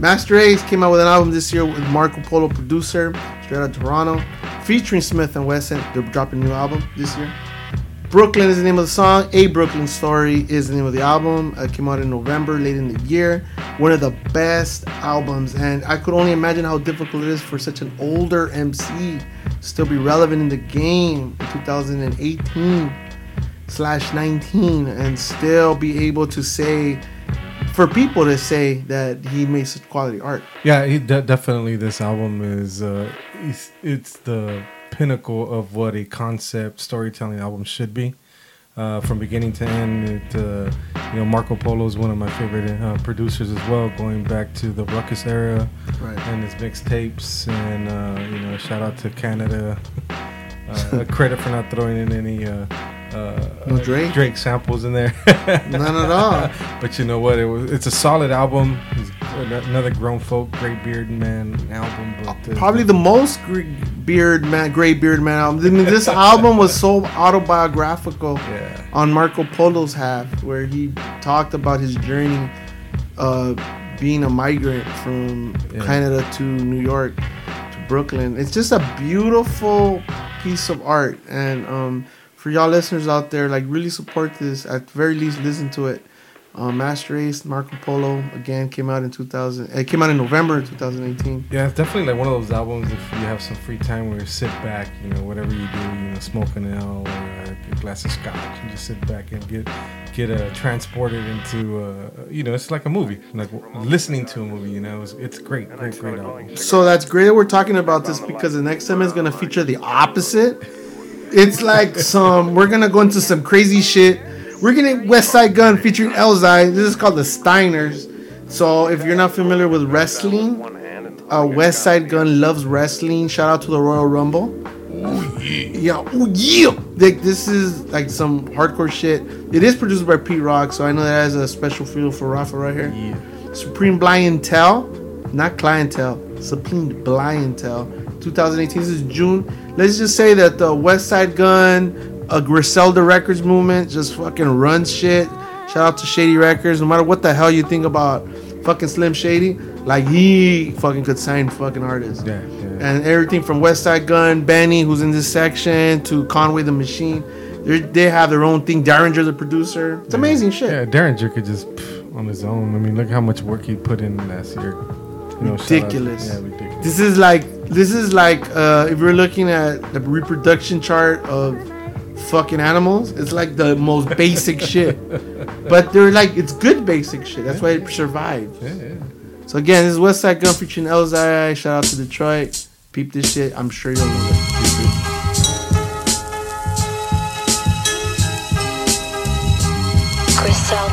Masta Ace came out with an album this year with Marco Polo producer, straight out of Toronto, featuring Smif N Wessun. They're dropping a new album this year. Brooklyn is the name of the song. A Breukelen Story is the name of the album. It came out in November, late in the year. One of the best albums, and I could only imagine how difficult it is for such an older MC to still be relevant in the game in 2018 slash 19 and still be able to say for people to say that he made such quality art. Yeah, he de- definitely. This album is uh, it's, it's the pinnacle of what a concept storytelling album should be. uh, from beginning to end. It, uh, you know, Marco Polo is one of my favorite uh, producers as well, going back to the Rawkus era Right. and his mixtapes. And uh, you know, shout out to Canada. [LAUGHS] uh, credit for not throwing in any. Uh, No Drake? Drake samples in there. [LAUGHS] None at all. [LAUGHS] But you know what? It was. It's a solid album. It's another grown folk, great beard man album. But uh, Probably the most beard man, gray beard man album. I mean, this album was so autobiographical [LAUGHS] on Marco Polo's half, where he talked about his journey, uh, being a migrant from Yeah. Canada to New York to Brooklyn. It's just a beautiful piece of art, and um, for y'all listeners out there, like really support this. At the very least, listen to it. Um, Masta Ace, Marco Polo, again came out in 2000. It came out in November 2018. Yeah, it's definitely like one of those albums. If you have some free time where you sit back, you know, whatever you do, you know, smoke an L or a glass of scotch, and just sit back and get get uh, transported into, uh, you know, it's like a movie, like listening to a movie. You know, it's, it's great, great, great album. So that's great that we're talking about this because the next time is gonna feature the opposite. It's like some we're gonna go into some crazy shit. We're getting Westside Gunn featuring Elzhi. This is called the Steiners. So if you're not familiar with wrestling, uh, Westside Gunn loves wrestling. Shout out to the Royal Rumble. Yeah, ooh, yeah. Like this is like some hardcore shit. It is produced by Pete Rock, so I know that has a special feel for Rafa right here. Yeah. Supreme Blientele, not clientele. Supreme Blientele, 2018. This is June. Let's just say that the Westside Gunn, a Griselda Records movement, just fucking runs shit. Shout out to Shady Records. No matter what the hell you think about fucking Slim Shady, like he fucking could sign fucking artists. Yeah, yeah. And everything from Westside Gunn, Benny, who's in this section, to Conway the Machine. They're, they have their own thing. Daringer, the producer. It's amazing shit. Yeah, Daringer could just pff, on his own. I mean, look how much work he put in last year. You know, ridiculous. Yeah, ridiculous. This is like this is like uh, if you're looking at the reproduction chart of fucking animals, it's like the most basic [LAUGHS] shit. But they're like it's good basic shit. That's why it survived. Yeah, yeah. So again, this is Westside Gunn featuring Elzhi. Shout out to Detroit. Peep this shit. I'm sure you'll love it. Griselda,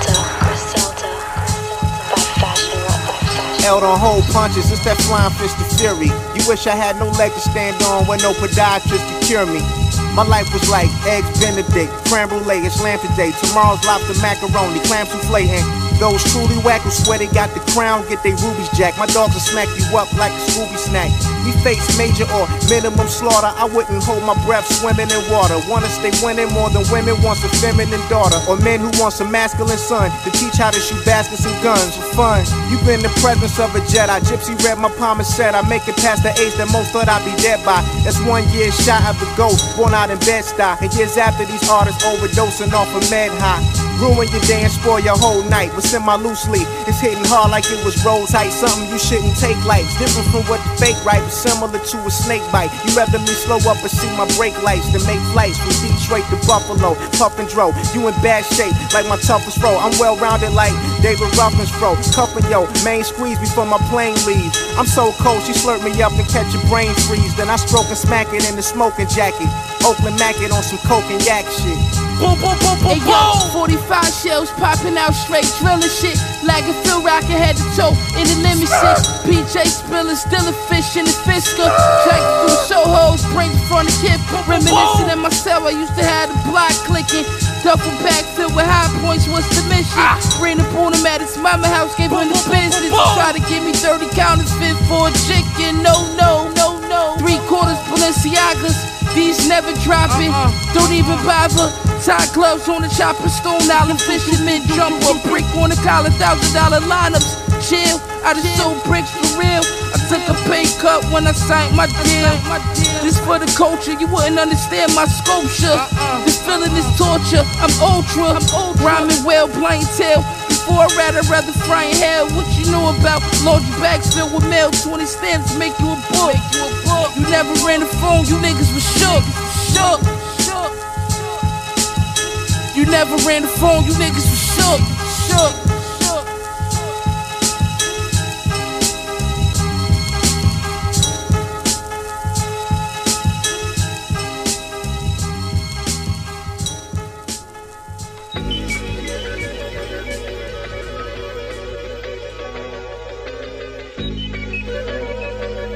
Held on hold punches, it's that flying fist of fury. You wish I had no leg to stand on with no podiatrist to cure me. My life was like eggs benedict, creme brulee, it's lamb today. Tomorrow's lobster macaroni, clam souffle, and those truly whack who swear they got the crown, get they rubies jack. My dogs will smack you up like a Scooby snack. We face major or minimum slaughter. I wouldn't hold my breath swimming in water. Wanna stay winning more than women wants a feminine daughter. Or men who wants a masculine son to teach how to shoot baskets and guns for fun. You've been the presence of a Jedi. Gypsy read my palm and said I make it past the age that most thought I'd be dead by. That's one year shy of the ghost, born out in Bed-Stuy. And years after these artists overdosing off of med high. Ruin your and spoil your whole night. What's in my loose leaf? It's hitting hard like it was rose height. Something you shouldn't take. It's different from what the fake right, but similar to a snake bite. You rather me slow up and see my brake lights than make flights from Detroit to Buffalo. Puff and dro, you in bad shape like my toughest row. I'm well rounded like David Ruffins bro. Cuffing yo, main squeeze before my plane leaves. I'm so cold, she slurp me up and catch a brain freeze. Then I stroke and smack it in the smoking jacket. Oakland Mac it on some coke and yak shit. Boom, boom, boom, boom, hey, yo, 45 shells popping out straight, drilling shit. Like a Phil Rocker head to toe in the limousine. PJ spilling, still a fish in the fisker. Drag through Soho's, brains from the kid. Reminiscing in my cell, I used to have the block clicking. Duffel bag filled with high points, what's the mission? Bring the boom him at his mama house, gave him the business. Try to give me 30 counterfeit for a chicken. No, no, no, no. Three quarters Balenciagas. These never dropping, don't even bother. Tie gloves on the chopper, Stone Island [LAUGHS] fisherman jump a brick on the collar, thousand dollar lineups. Chill, I just sold bricks for real. I took a pay cut when I signed my deal. This for the culture, you wouldn't understand my sculpture. This feeling is torture. I'm ultra, I'm old, rhyming well, blind tail. Before rat, I rather rather fry in hell. What you know about laundry bags filled with mail? 20 stamps make you a book. You never ran the phone, you niggas was shook, shook. You never ran the phone, you niggas was shook, shook.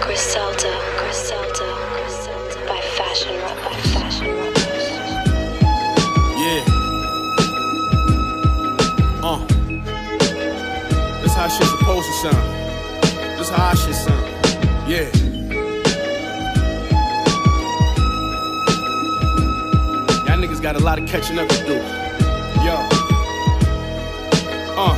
Griselda. Griselda by Fashion Rock by Fashion Rock. Yeah. Uh. That's how shit's supposed to sound. That's how I should sound. Yeah. Y'all niggas got a lot of catching up to do. Yo. Uh.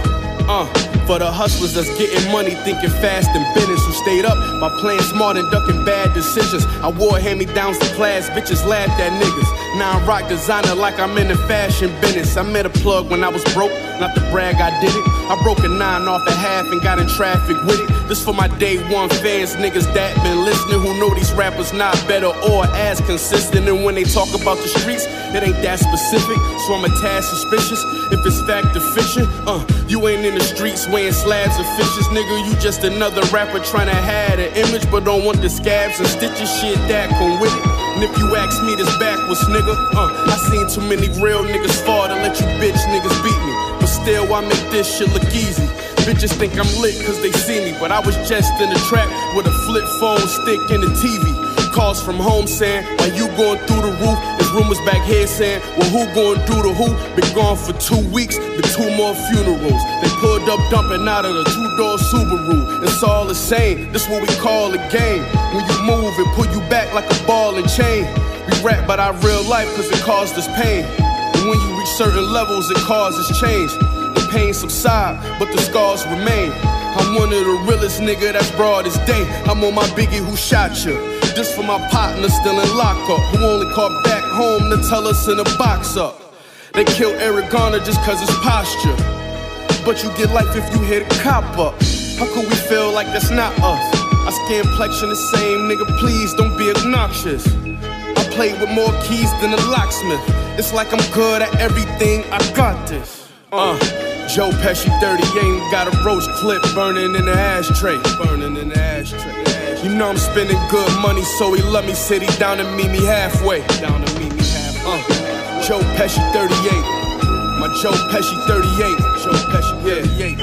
Uh. For the hustlers that's getting money, thinking fast and business, who stayed up by playing smart and ducking bad decisions. I wore hand me downs to class, bitches laughed at niggas. Now I'm rock designer like I'm in the fashion business. I met a plug when I was broke, not to brag, I did it. I broke a nine off a half and got in traffic with it. This for my day one fans, niggas that been listening who know these rappers not better or as consistent. And when they talk about the streets, it ain't that specific. So I'm a tad suspicious if it's fact or fiction. Uh, you ain't in the streets weighing slabs of fishes, nigga. You just another rapper trying to hide an image, but don't want the scabs and stitches. Shit that come with it. And if you ask me this backwards, nigga, uh, I seen too many real niggas fall to let you bitch niggas beat me. But still, I make this shit look easy. Bitches think I'm lit cause they see me, but I was just in the trap with a flip phone stick and a TV. Calls from home saying, Why you going through the roof? There's rumors back here saying, Well, who going through the who? Been gone for two weeks, been two more funerals. They pulled up dumping out of the two door Subaru. It's all the same, this what we call a game. When you move, it pull you back like a ball and chain. We rap about our real life cause it caused us pain. And when you reach certain levels, it causes change. The pain subside, but the scars remain. I'm one of the realest nigga that's broad as day. I'm on my biggie who shot you. Just for my partner still in lockup, who only caught back home to tell us in a box up. They killed Eric Garner just cause his posture. But you get life if you hit a cop up. How could we feel like that's not us? Our skin complexion the same, nigga, please don't be obnoxious. I play with more keys than a locksmith. It's like I'm good at everything, I got this. Uh, Joe Pesci 38 got a roach clip burning in the ashtray. Burning in the ashtray. You know I'm spending good money, so he let me sit he down and meet me halfway. Down to meet me halfway. Uh, Joe Pesci 38. My Joe Pesci 38. Joe Pesci 38.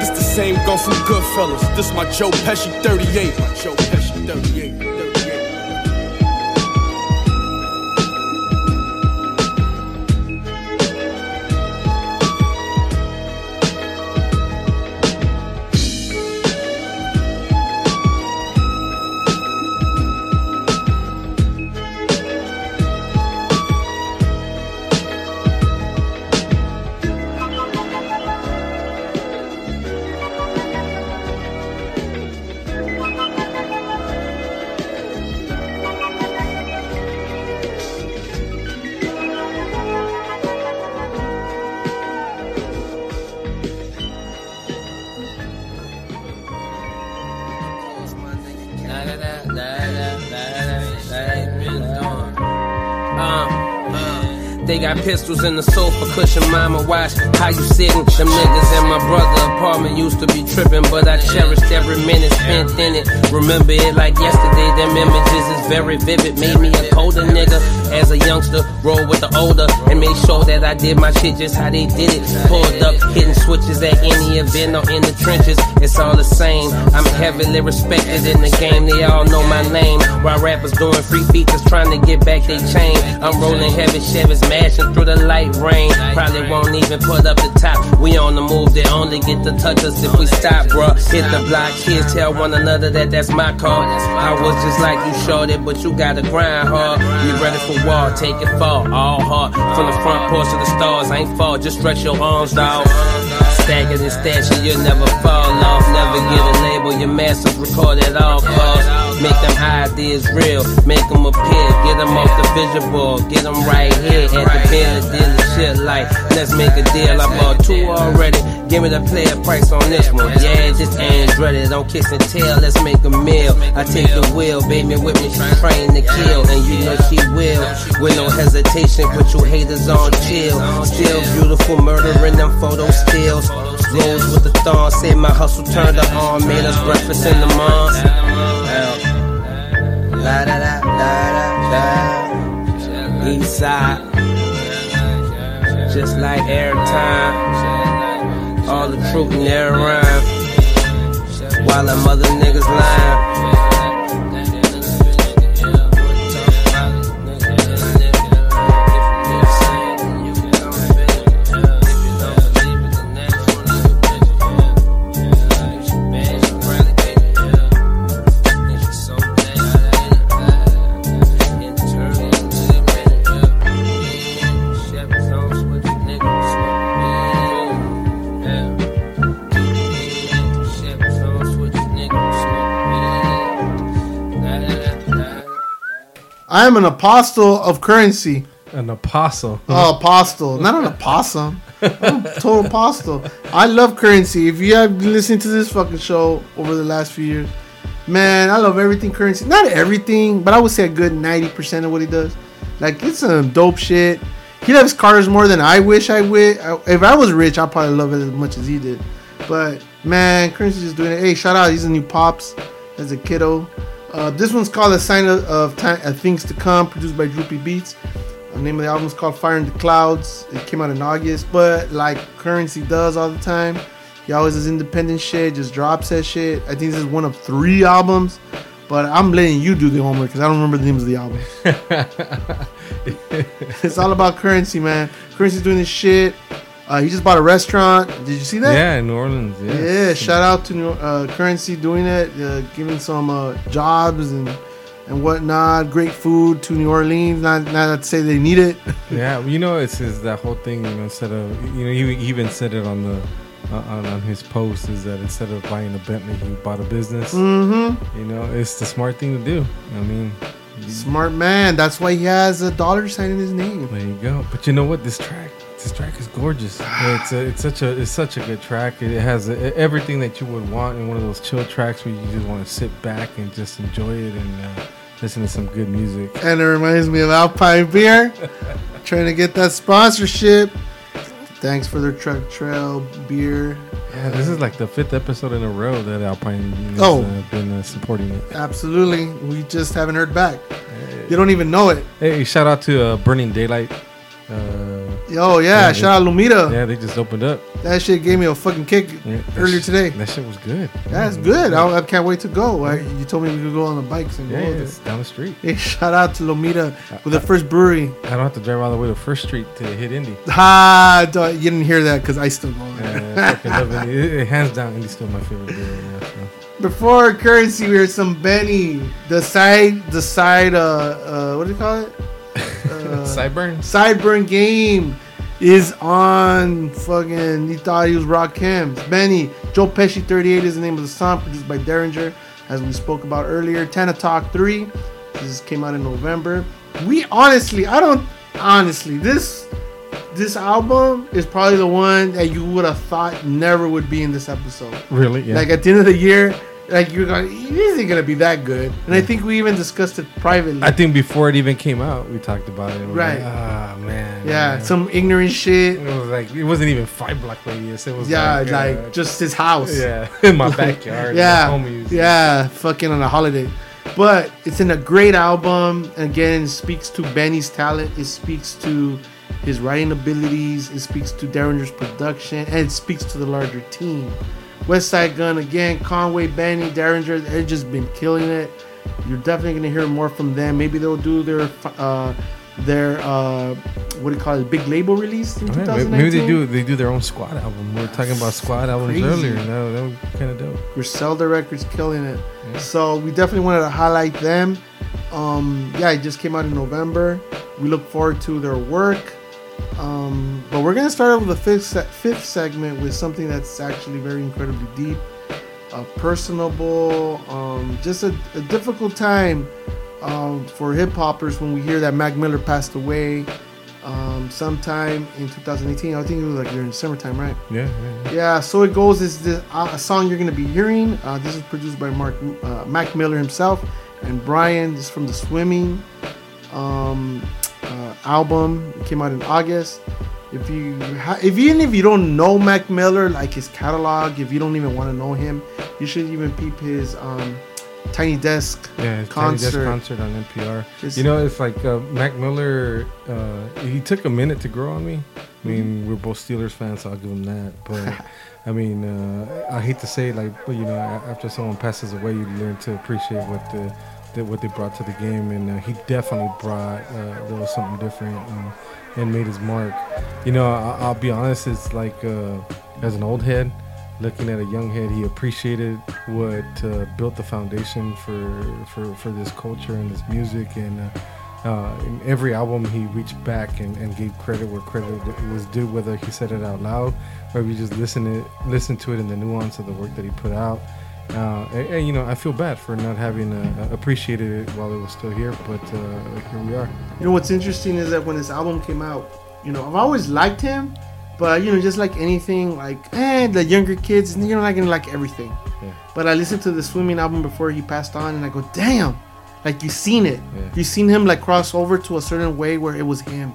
This the same gun from Goodfellas. This my Joe Pesci 38. My Joe Pesci 38. Pistols in the sofa cushion, mama. Watch how you sitting. Them niggas in my brother apartment used to be tripping, but I cherished every minute spent in it. Remember it like yesterday. Them images is very vivid. Made me a colder nigga as a youngster. Roll with the older and made sure that I did my shit just how they did it. Pulled up, hitting switches at any event or in the trenches. It's all the same. I'm heavily respected in the game. They all know my name. While rappers doing free features trying to get back they chain. I'm rolling heavy Chevys, mashing through the light rain. Probably won't even put up the top. We on the move, they only get to touch us if we stop, bruh. Hit the block, kids tell one another that that's my call. I was just like you shorty, but you gotta grind hard. Be ready for war, take it fall, all hard. From the front porch to the stars, I ain't fall, just stretch your arms, dog. Stagger and stasher, you'll never fall off. Never get a label, your masters record at all costs. Make them ideas real, make them appear. Get them off the vision board, get them right here at the bill. Dealing shit like, let's make a deal. I bought two already, give me the player price on this one. Yeah, this ain't dreaded, don't kiss and tell, let's make a meal. I take the wheel, baby with me, she train to kill. And you know she will, with no hesitation, put you haters on chill. Still beautiful, murdering them photo stills. Rose with the thorn, say my hustle turned her on, made us breakfast in the morning. La da da da da. East side, just like every time. All the truth in every rhyme. While them other niggas lying. I am an apostle of Curren$y. An apostle. Oh, apostle, not an opossum. I'm a total apostle. I love Curren$y. If you have been listening to this fucking show over the last few years, man, I love everything Curren$y. Not everything, but I would say a good ninety percent of what he does. Like it's some dope shit. He loves cars more than I wish I would. If I was rich, I'd probably love it as much as he did. But man, Curren$y's just doing it. Hey, shout out! He's a new pops as a kiddo. Uh, this one's called "A Sign of, of, time, of Things to Come," produced by Droopy Beats. The name of the album is called Fire in the Clouds. It came out in August, but like Curren$y does all the time, he always does independent shit, just drops that shit. I think this is one of three albums, but I'm letting you do the homework because I don't remember the names of the albums. [LAUGHS] it's all about Curren$y, man. Curren$y's doing this shit. Uh, he just bought a restaurant. Did you see that? Yeah, in New Orleans. Yes. Yeah, shout out to New, uh, Curren$y doing it, uh, giving some uh, jobs and and whatnot. Great food to New Orleans. Not not to say they need it. [LAUGHS] yeah, you know, it's, it's that whole thing. You know, instead of you know, he, he even said it on the uh, on, on his post is that instead of buying a Bentley, he bought a business. Mm-hmm. You know, it's the smart thing to do. I mean, smart man. That's why he has a dollar sign in his name. There you go. But you know what? This track, this track is gorgeous. it's a, it's such a it's such a good track. It, has a, everything that you would want in one of those chill tracks where you just want to sit back and just enjoy it and uh, listen to some good music. And it reminds me of Alpine Beer, [LAUGHS] trying to get that sponsorship. Thanks for their truck trail beer. Yeah, this is like the fifth episode in a row that Alpine has Oh. uh, been uh, supporting it. Absolutely, we just haven't heard back. You don't even know it. Hey, shout out to uh, Burning Daylight. Uh, Oh yeah, they- shout out Lomita. Yeah, they just opened up. That shit gave me a fucking kick Yeah, earlier sh- today. That shit was good. That's good. I, I can't wait to go. I, you told me we could go on the bikes and Yeah, go. yeah, down the street. Hey, shout out to Lomita with the first brewery. I don't have to drive all the way to First Street to hit Indy. Ha! don't- You didn't hear that because I still go. Yeah, I love Indy. It, it- hands down, Indy's still my favorite beer right now. So. Before Curren$y, we heard some Benny. The side, the side. Uh, uh what do you call it? [LAUGHS] Uh, Sideburn. Sideburn game is on. Fucking, he thought he was. Benny. Joe Pesci 38 is the name of the song, produced by Daringer, as we spoke about earlier. Tana Talk 3. This came out in November. We honestly, I don't honestly this this album is probably the one that you would have thought never would be in this episode. Really? Yeah. Like at the end of the year, like you're going, it isn't gonna be that good. And I think we even discussed it privately. I think before it even came out, we talked about it. we're Right. like, Ah, man. yeah, man." some ignorant shit. It was like it wasn't even five block radius. It was Yeah, like, like, uh, just his house. Yeah, [LAUGHS] in my backyard. [LAUGHS] yeah, homies. yeah, fucking on a holiday. But it's in a great album. Again, speaks to Benny's talent. It speaks to his writing abilities. It speaks to Daringer's production, and it speaks to the larger team. Westside Gunn again, Conway, Benny, Daringer. They've just been killing it. You're definitely gonna hear more from them. Maybe they'll do their uh, their uh, what do you call it? Big label release in Oh, yeah, 2019. maybe they do. They do their own squad album. We were talking about squad albums Crazy. earlier. No, that was kind of dope. Griselda Records killing it. So we definitely wanted to highlight them. Um, yeah, it just came out in November. We look forward to their work. Um, but we're gonna start off with the fifth se- fifth segment with something that's actually very incredibly deep, uh, personable. Um, just a, a difficult time um, for hip hoppers when we hear that Mac Miller passed away um, sometime in 2018. I think it was like during summertime, right? Yeah, yeah, Yeah, so it goes is the uh, a song you're gonna be hearing. Uh, this is produced by Mark uh, Mac Miller himself and Brion. This is from the Swimming um, uh, album. It came out in August. If you ha- if even if you don't know Mac Miller, like his catalog, if you don't even want to know him, you should even peep his um, Tiny Desk Yeah, concert. concert. concert on NPR. It's- you know, it's like uh, Mac Miller. Uh, he took a minute to grow on me. I mean, we're both Steelers fans, so I'll give him that. But [LAUGHS] I mean, uh, I hate to say, it, like, but you know, after someone passes away, you learn to appreciate what the, the what they brought to the game, and uh, he definitely brought uh, there was something different and, and made his mark. You know, I, I'll be honest, it's like uh, as an old head. Looking at a young head, he appreciated what uh, built the foundation for, for, for this culture and this music. And uh, uh, in every album, he reached back and, and gave credit where credit was due, whether he said it out loud or if you just listen it, listen to it in the nuance of the work that he put out. Uh, and, and, you know, I feel bad for not having uh, appreciated it while it was still here, but uh, here we are. You know what's interesting is that when this album came out, you know, I've always liked him, but you know, just like anything, like eh, the younger kids, you're not gonna like everything. Yeah. But I listened to the swimming album before he passed on, and I go, damn, like you seen it. You seen him like cross over to a certain way where it was him,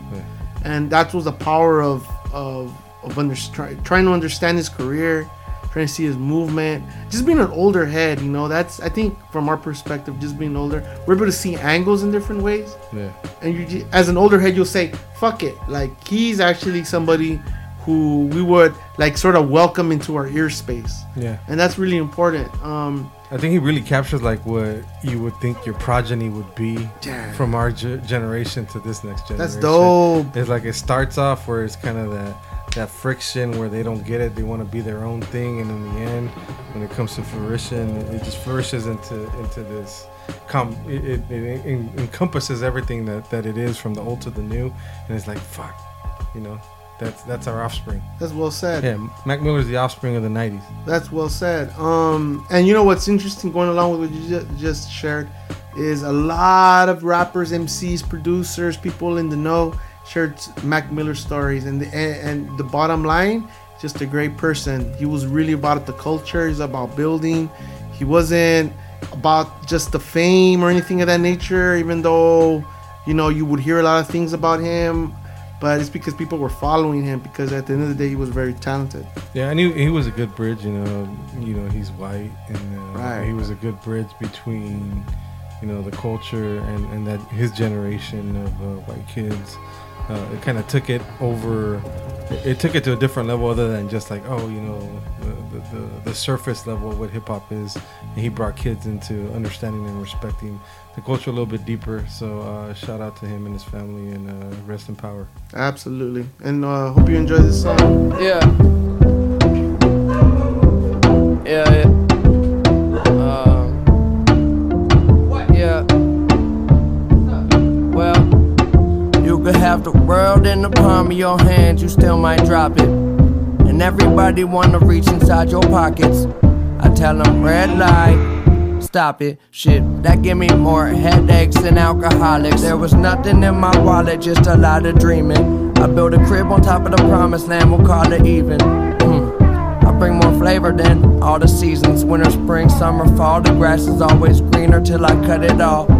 and that was the power of of of under, try, trying to understand his career, trying to see his movement, just being an older head. You know, that's I think from our perspective, just being older, we're able to see angles in different ways. Yeah. And you, as an older head, you'll say, "Fuck it!" Like he's actually somebody who we would like sort of welcome into our ear space. Yeah. And that's really important. Um, I think he really captures like what you would think your progeny would be Yeah. from our ge- generation to this next generation. That's dope. It's like it starts off where it's kind of that that friction where they don't get it, they want to be their own thing, and in the end, when it comes to fruition, it just flourishes into into this. Com- it, it, it en- encompasses everything that, that it is from the old to the new, and it's like fuck, you know, that's that's our offspring. That's well said. Yeah, Mac Miller's the offspring of the '90s. That's well said. Um, and you know what's interesting going along with what you just shared is a lot of rappers, MCs, producers, people in the know shared Mac Miller stories, and the and, and the bottom line, just a great person. He was really about the culture. He's about building. He wasn't about just the fame or anything of that nature. Even though you know you would hear a lot of things about him. But it's because people were following him because at the end of the day he was very talented. Yeah, I knew he was a good bridge. You know, you know he's white, and uh, Right. he was a good bridge between, you know, the culture and, and that his generation of uh, white kids. Uh, it kind of took it over. It, it took it to a different level, other than just like, oh, you know, the the, the, the surface level of what hip hop is. And he brought kids into understanding and respecting the culture a little bit deeper. So uh, shout out to him and his family, and uh, rest in power. Absolutely. And uh, hope you enjoy this song. Yeah. Yeah, yeah. Have the world in the palm of your hands, you still might drop it. And everybody wanna reach inside your pockets. I tell them red light, stop it. Shit, that give me more headaches than alcoholics. There was nothing in my wallet, just a lot of dreaming. I built a crib on top of the promised land, we'll call it even. Hmm. I bring more flavor than all the seasons. Winter, spring, summer, fall. The grass is always greener till I cut it all.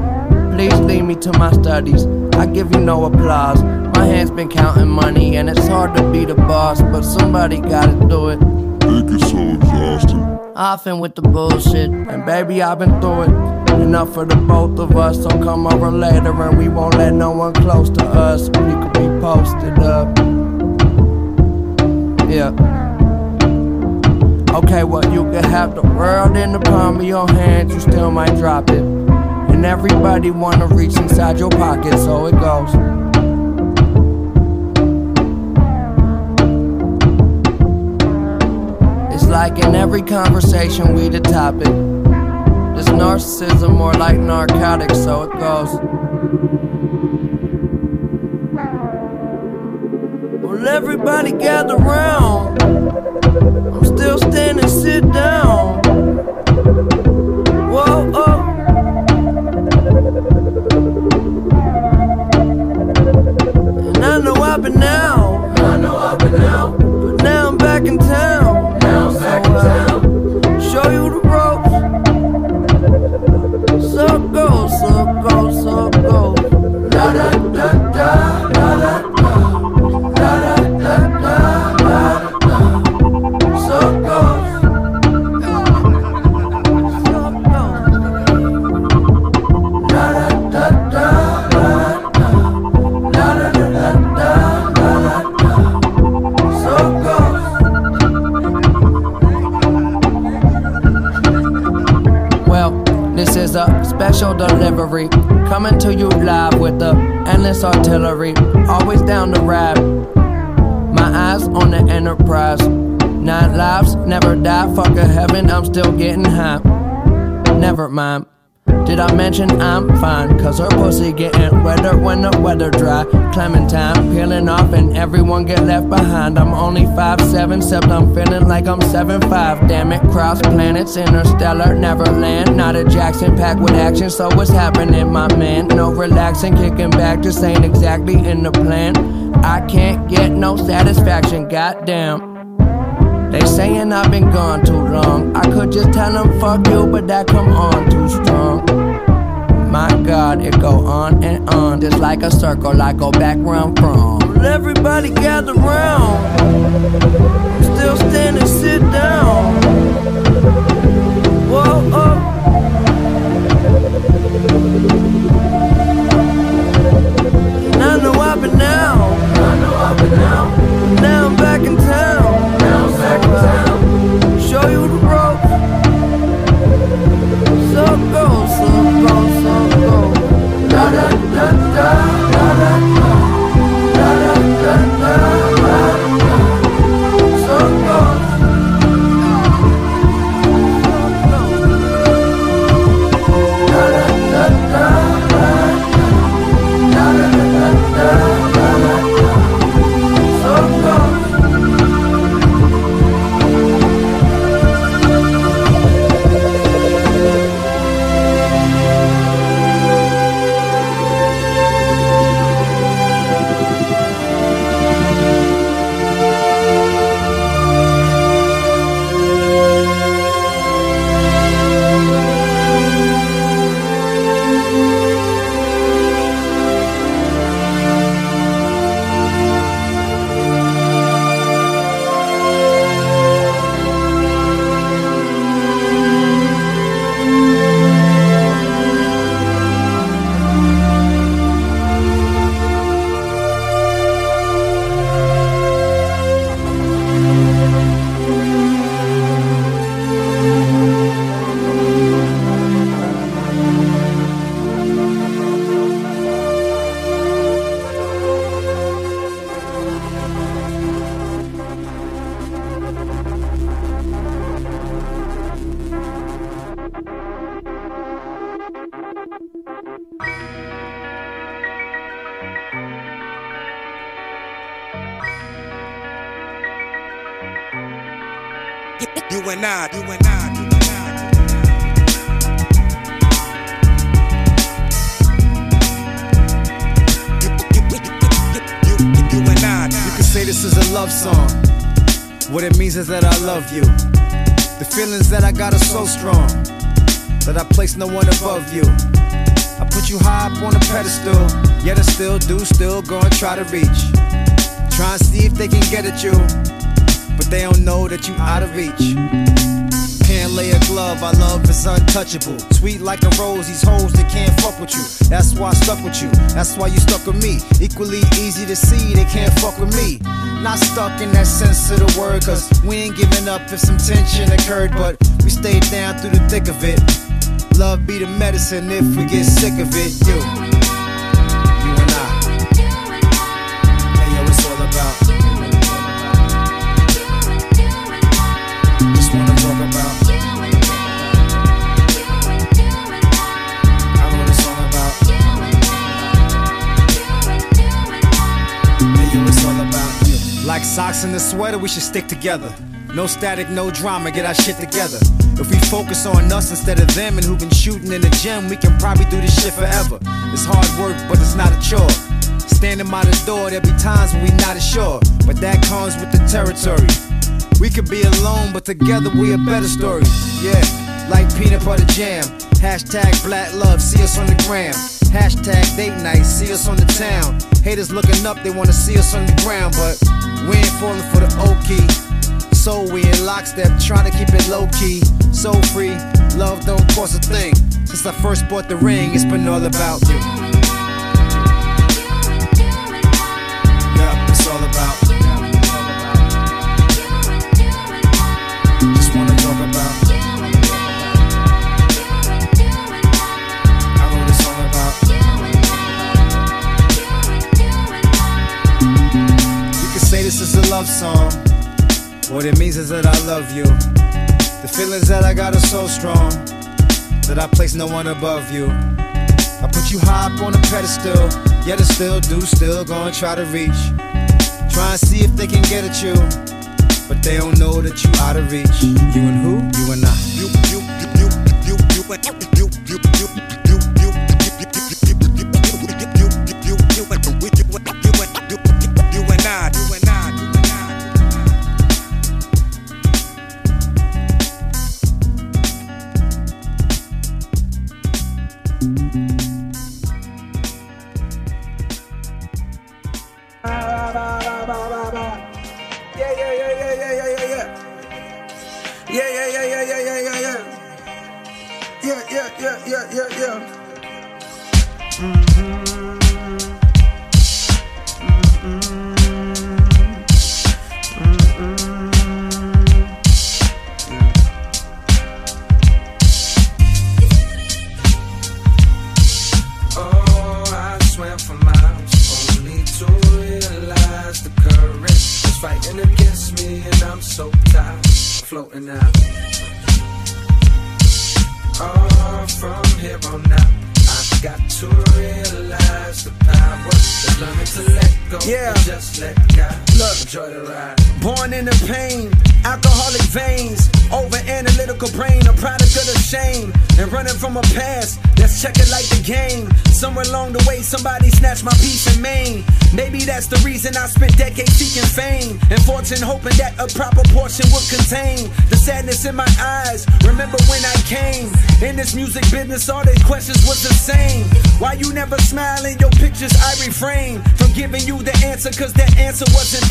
Please lead me to my studies. I give you no applause. My hands been counting money, and it's hard to be the boss, but somebody gotta do it. It gets so exhausting. Often with the bullshit, and baby, I've been through it. Enough for the both of us, so come over later, and we won't let no one close to us. We could be posted up. Yeah. Okay, well, you could have the world in the palm of your hands, you still might drop it. And everybody wanna reach inside your pocket, so it goes. It's like in every conversation, we the topic. This narcissism more like narcotics, so it goes. Well, everybody gather round. I'm still standing, sit down. Whoa, oh. Know I've out. I know I've been out. But now I'm back in town. Dry. Clementine peeling off and everyone get left behind. I'm only 5'7, except I'm feeling like I'm 7'5. Damn it, cross planets, interstellar, Neverland. Not a Jackson packed with action, so what's happening, my man? No relaxing, kicking back, just ain't exactly in the plan. I can't get no satisfaction, goddamn. They saying I've been gone too long. I could just tell them fuck you, but that come on too strong. My God, it go on and on, just like a circle. I go back where I'm from. Everybody gather round. Still standing, sit down. Whoa, oh. I know I've been down. Down. Now I'm back in town. Now I'm back in town. Show you the no one above you. I put you high up on a pedestal, yet I still do, still gonna try to reach. Try and see if they can get at you, but they don't know that you out of reach. Can't lay a glove, our love is untouchable. Sweet like a rose, these hoes they can't fuck with you. That's why I stuck with you, that's why you stuck with me. Equally easy to see, they can't fuck with me. Not stuck in that sense of the word, cause we ain't giving up if some tension occurred, but we stayed down through the thick of it. Love be the medicine if we get sick of it, you. You and I. Hey, yo, all about. Just wanna talk about. I know what it's all about. Hey, yo, all about. Like socks in the sweater, we should stick together. No static, no drama, get our shit together. If we focus on us instead of them and who been shooting in the gym, we can probably do this shit forever. It's hard work, but it's not a chore. Standing by the door, there'll be times when we not as sure, but that comes with the territory. We could be alone, but together we a better story. Yeah, like peanut butter jam. Hashtag black love, see us on the gram. Hashtag date night, see us on the town. Haters looking up, they wanna see us on the ground, but we ain't falling for the old key. So we in lockstep, trying to keep it low key. So free, love don't cost a thing. Since I first bought the ring, it's been all about you. Yeah, it's all about. What it means is that I love you. The feelings that I got are so strong that I place no one above you. I put you high up on a pedestal, yet I still do, still gonna try to reach. Try and see if they can get at you, but they don't know that you out of reach. You and who? You and I. You, you, you, you, you, you, you,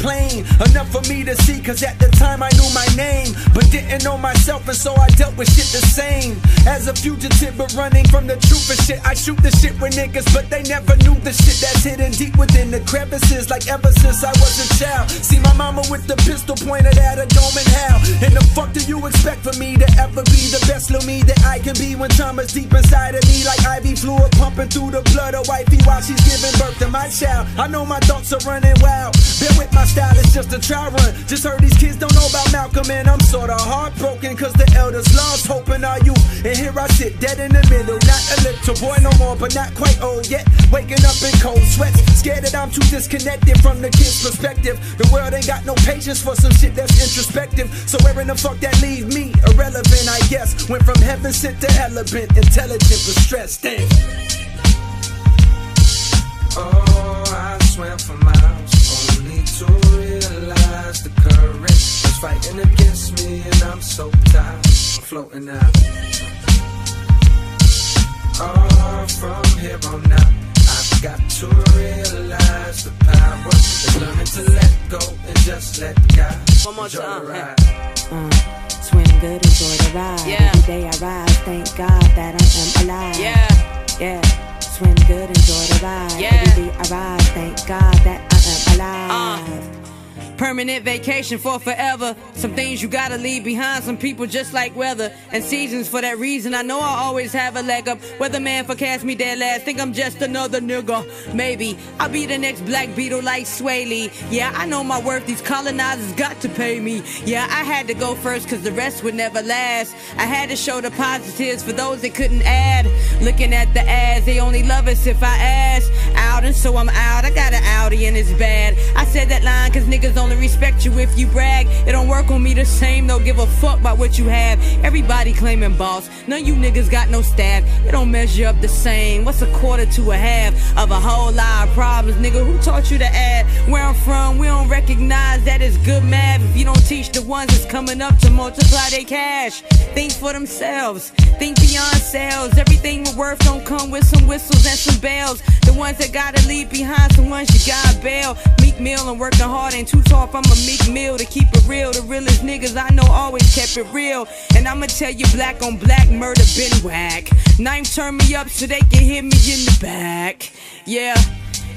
plain enough for me to see. Cause at the time I knew my name, but didn't know myself, and so I dealt with shit the same. As a fugitive, but running from the and shit. I shoot the shit with niggas, but they never knew the shit that's hidden deep within the crevices. Like ever since I was a child. See my mama with the pistol pointed at a dome and how. And the fuck do you expect for me to ever be the best little me that I can be when time is deep inside of me? Like IV fluid pumping through the blood of wifey while she's giving birth to my child. I know my thoughts are running wild. Bear with my style, it's just a trial run. Just heard these kids don't know about Malcolm, and I'm sorta heartbroken cause the elders lost hope in our youth. And here I sit, dead in the middle. Not a little boy no more, but not quite old yet. Waking up in cold sweats, scared that I'm too disconnected from the kid's perspective. The world ain't got no patience for some shit that's introspective. So where in the fuck that leave me? Irrelevant, I guess. Went from heaven sent to hell, been intelligent but stressed. Damn. Oh, I swam for miles only to realize the current is fighting against me, and I'm so tired floating out. From here on out, I've got to realize the power is learning to let go and just let God One more enjoy time, the hey. ride. Uh, swim good, enjoy the ride. Yeah. Every day I rise, thank God that I am alive. Yeah. Yeah. Swim good, enjoy the ride. Yeah. Every day I rise, thank God that I am alive. Permanent vacation for forever. Some things you gotta leave behind. Some people just like weather and seasons. For that reason, I know I always have a leg up. Weatherman forecast me dead last. Think I'm just another nigga. Maybe I'll be the next black beetle like Swae Lee. Yeah, I know my worth. These colonizers got to pay me. Yeah, I had to go first cause the rest would never last. I had to show the positives for those that couldn't add. Looking at the ads, they only love us if I ask. Out and so I'm out. I got an Audi and it's bad. I said that line cause niggas only respect you if you brag. It don't work on me the same, don't give a fuck about what you have. Everybody claiming boss. None you niggas got no staff. It don't measure up the same. What's a quarter to a half of a whole lot of problems, nigga? Who taught you to add? Where I'm from, we don't recognize that it's good math. If you don't teach the ones that's coming up to multiply their cash, think for themselves. Think beyond sales. Everything with worth don't come with some whistles and some bells. The ones that gotta leave behind, some ones you gotta bail. Meek Mill and working hard ain't too tall from a meek meal to keep it real. The realest niggas I know always kept it real. And I'ma tell you, black on black murder been whack. Ninth turn me up so they can hit me in the back. Yeah.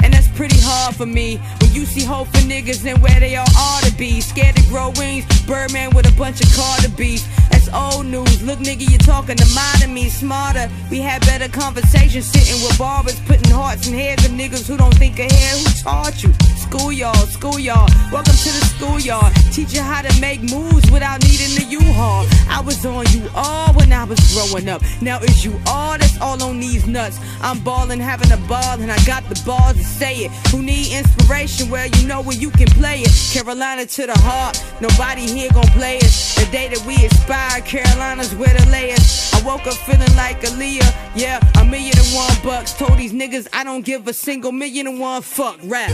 And that's pretty hard for me when you see hope for niggas and where they all ought to be. Scared to grow wings, Birdman with a bunch of car to beef. That's old news. Look, nigga, you're talking to modern me, smarter. We had better conversations sitting with barbers, putting hearts in heads of niggas who don't think ahead. Who taught you? schoolyard, schoolyard. Welcome to the schoolyard. Teach you how to make moves without needing the U-Haul. I was on you all when I was growing up. Now it's you all that's all on these nuts. I'm ballin', having a ball, and I got the balls to say it. Who need inspiration? Well, you know where you can play it. Carolina to the heart, nobody here gon' play it. The day that we expire, Carolina's where the layers. I woke up feeling like Aaliyah, yeah, a million and one bucks. Told these niggas I don't give a single million and one fuck rap.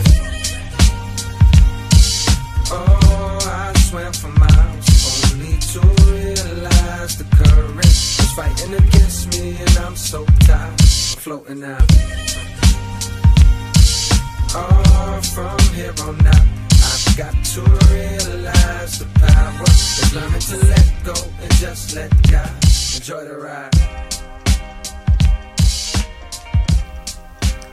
Oh, I swam for miles, only to realize the current is fighting against me, and I'm so tired, floating out. Oh, from here on out, got to realize the power is learning to let go and just let God enjoy the ride.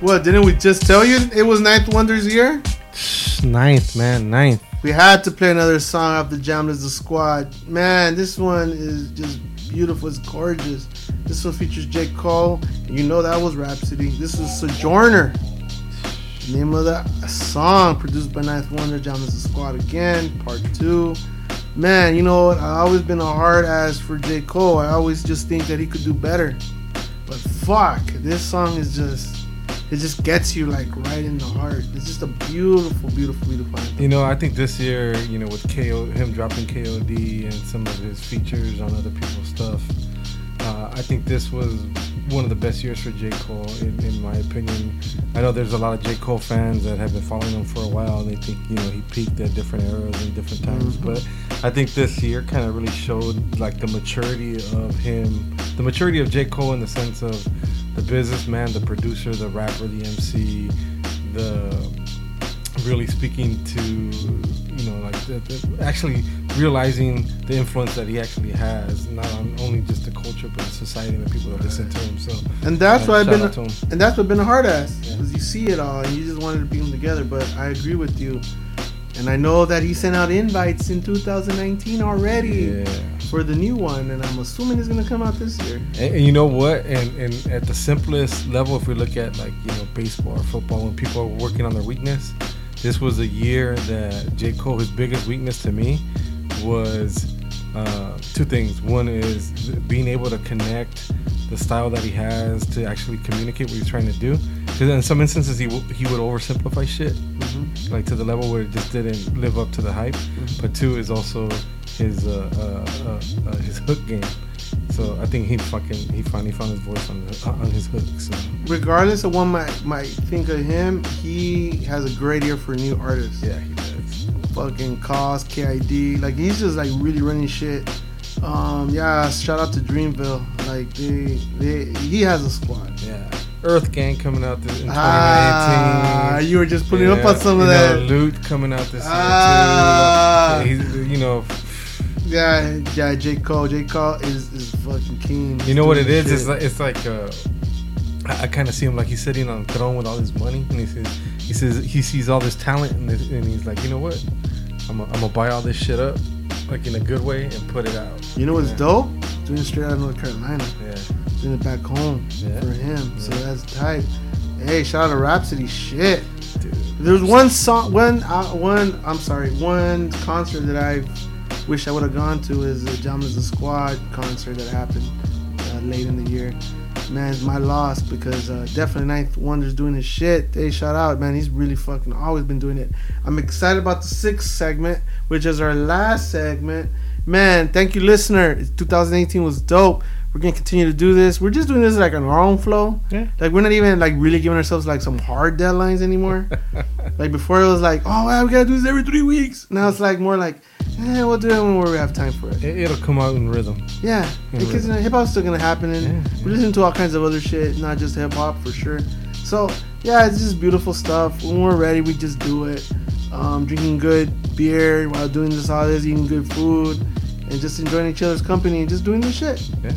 What didn't we just tell you it was 9th Wonder's year? [SIGHS] Ninth, man, ninth. We had to play another song off the JAMLA Is The Squad. Man, this one is just beautiful. It's gorgeous. This one features J. Cole. You know that was Rapsody. This is Sojourner. Name of the song produced by 9th Wonder, JAMLA Is The Squad again, part two. Man, you know? I've always been a hard ass for J. Cole. I always just think that he could do better. But fuck, this song is just it just gets you like right in the heart. It's just a beautiful, beautiful, beautiful. Anthem. You know, I think this year, you know, with KO, him dropping KOD and some of his features on other people's stuff, uh, I think this was one of the best years for J. Cole, in, in my opinion. I know there's a lot of J. Cole fans that have been following him for a while, and they think, you know, he peaked at different eras and different times. Mhm. But I think this year kind of really showed like the maturity of him, the maturity of J. Cole in the sense of the businessman, the producer, the rapper, the MC, the really speaking to you know like the, the, actually realizing the influence that he actually has not on only just the culture but the society and the people that listen to him so And that's uh, why I've been, out to him. and that's what been a hard ass because you see it all and you just wanted to bring them together. But I agree with you, and I know that he sent out invites in 2019 already for the new one, and I'm assuming it's gonna come out this year. And, and you know what? And, and at the simplest level, if we look at like you know baseball or football, when people are working on their weakness, this was a year that J Cole, his biggest weakness to me, was uh, two things. One is being able to connect the style that he has to actually communicate what he's trying to do. Because in some instances, he w- he would oversimplify shit, Mhm. like to the level where it just didn't live up to the hype. But two is also his uh, uh, uh, uh, his hook game. So I think he fucking he finally found his voice on the, on his hook. So Regardless of what might might think of him, he has a great ear for new artists. Yeah, he does. Fucking Cozz, KID, like he's just like really running shit. Um, yeah, shout out to Dreamville. Like they, they, he has a squad. Yeah. Earth Gang coming out this, in 2019. Ah, you were just putting up on some of know, that. Lute coming out this Ah. year too. He's, you know, Yeah, yeah, J Cole. J Cole is is fucking king. you know what it He's is? doing It's like it's like uh, I, I kind of see him like he's sitting on a throne with all his money, and he says he says he sees all this talent, and, this- and he's like, you know what? I'm gonna buy all this shit up, like in a good way, and put it out. You know what's Yeah. dope? Doing it straight out of North Carolina. Yeah. Doing it back home Yeah. for him. So that's tight. Hey, shout out to Rapsody. Shit. Dude. There's one song, one, uh, one. I'm sorry, one concert that I wish I would have gone to is the JAMLA Is The Squad concert that happened uh, late in the year. Man, it's my loss because uh, definitely 9th Wonder's doing his shit. Hey, shout out, man. He's really fucking always been doing it. I'm excited about the sixth segment, which is our last segment. Man, thank you, listener. 2018 was dope. We're gonna continue to do this. We're just doing this like on our own flow. Yeah. Like we're not even like really giving ourselves like some hard deadlines anymore. [LAUGHS] like before it was like, oh, wow, we gotta do this every three weeks. Now it's like more like, eh, we'll do it when we have time for it. It, it'll come out in rhythm. Yeah, In because hip hop's still gonna happen, and we listen to all kinds of other shit, not just hip hop for sure. So yeah, it's just beautiful stuff. When we're ready, we just do it. Um, drinking good beer while doing this all this, eating good food, and just enjoying each other's company and just doing this shit. Yeah.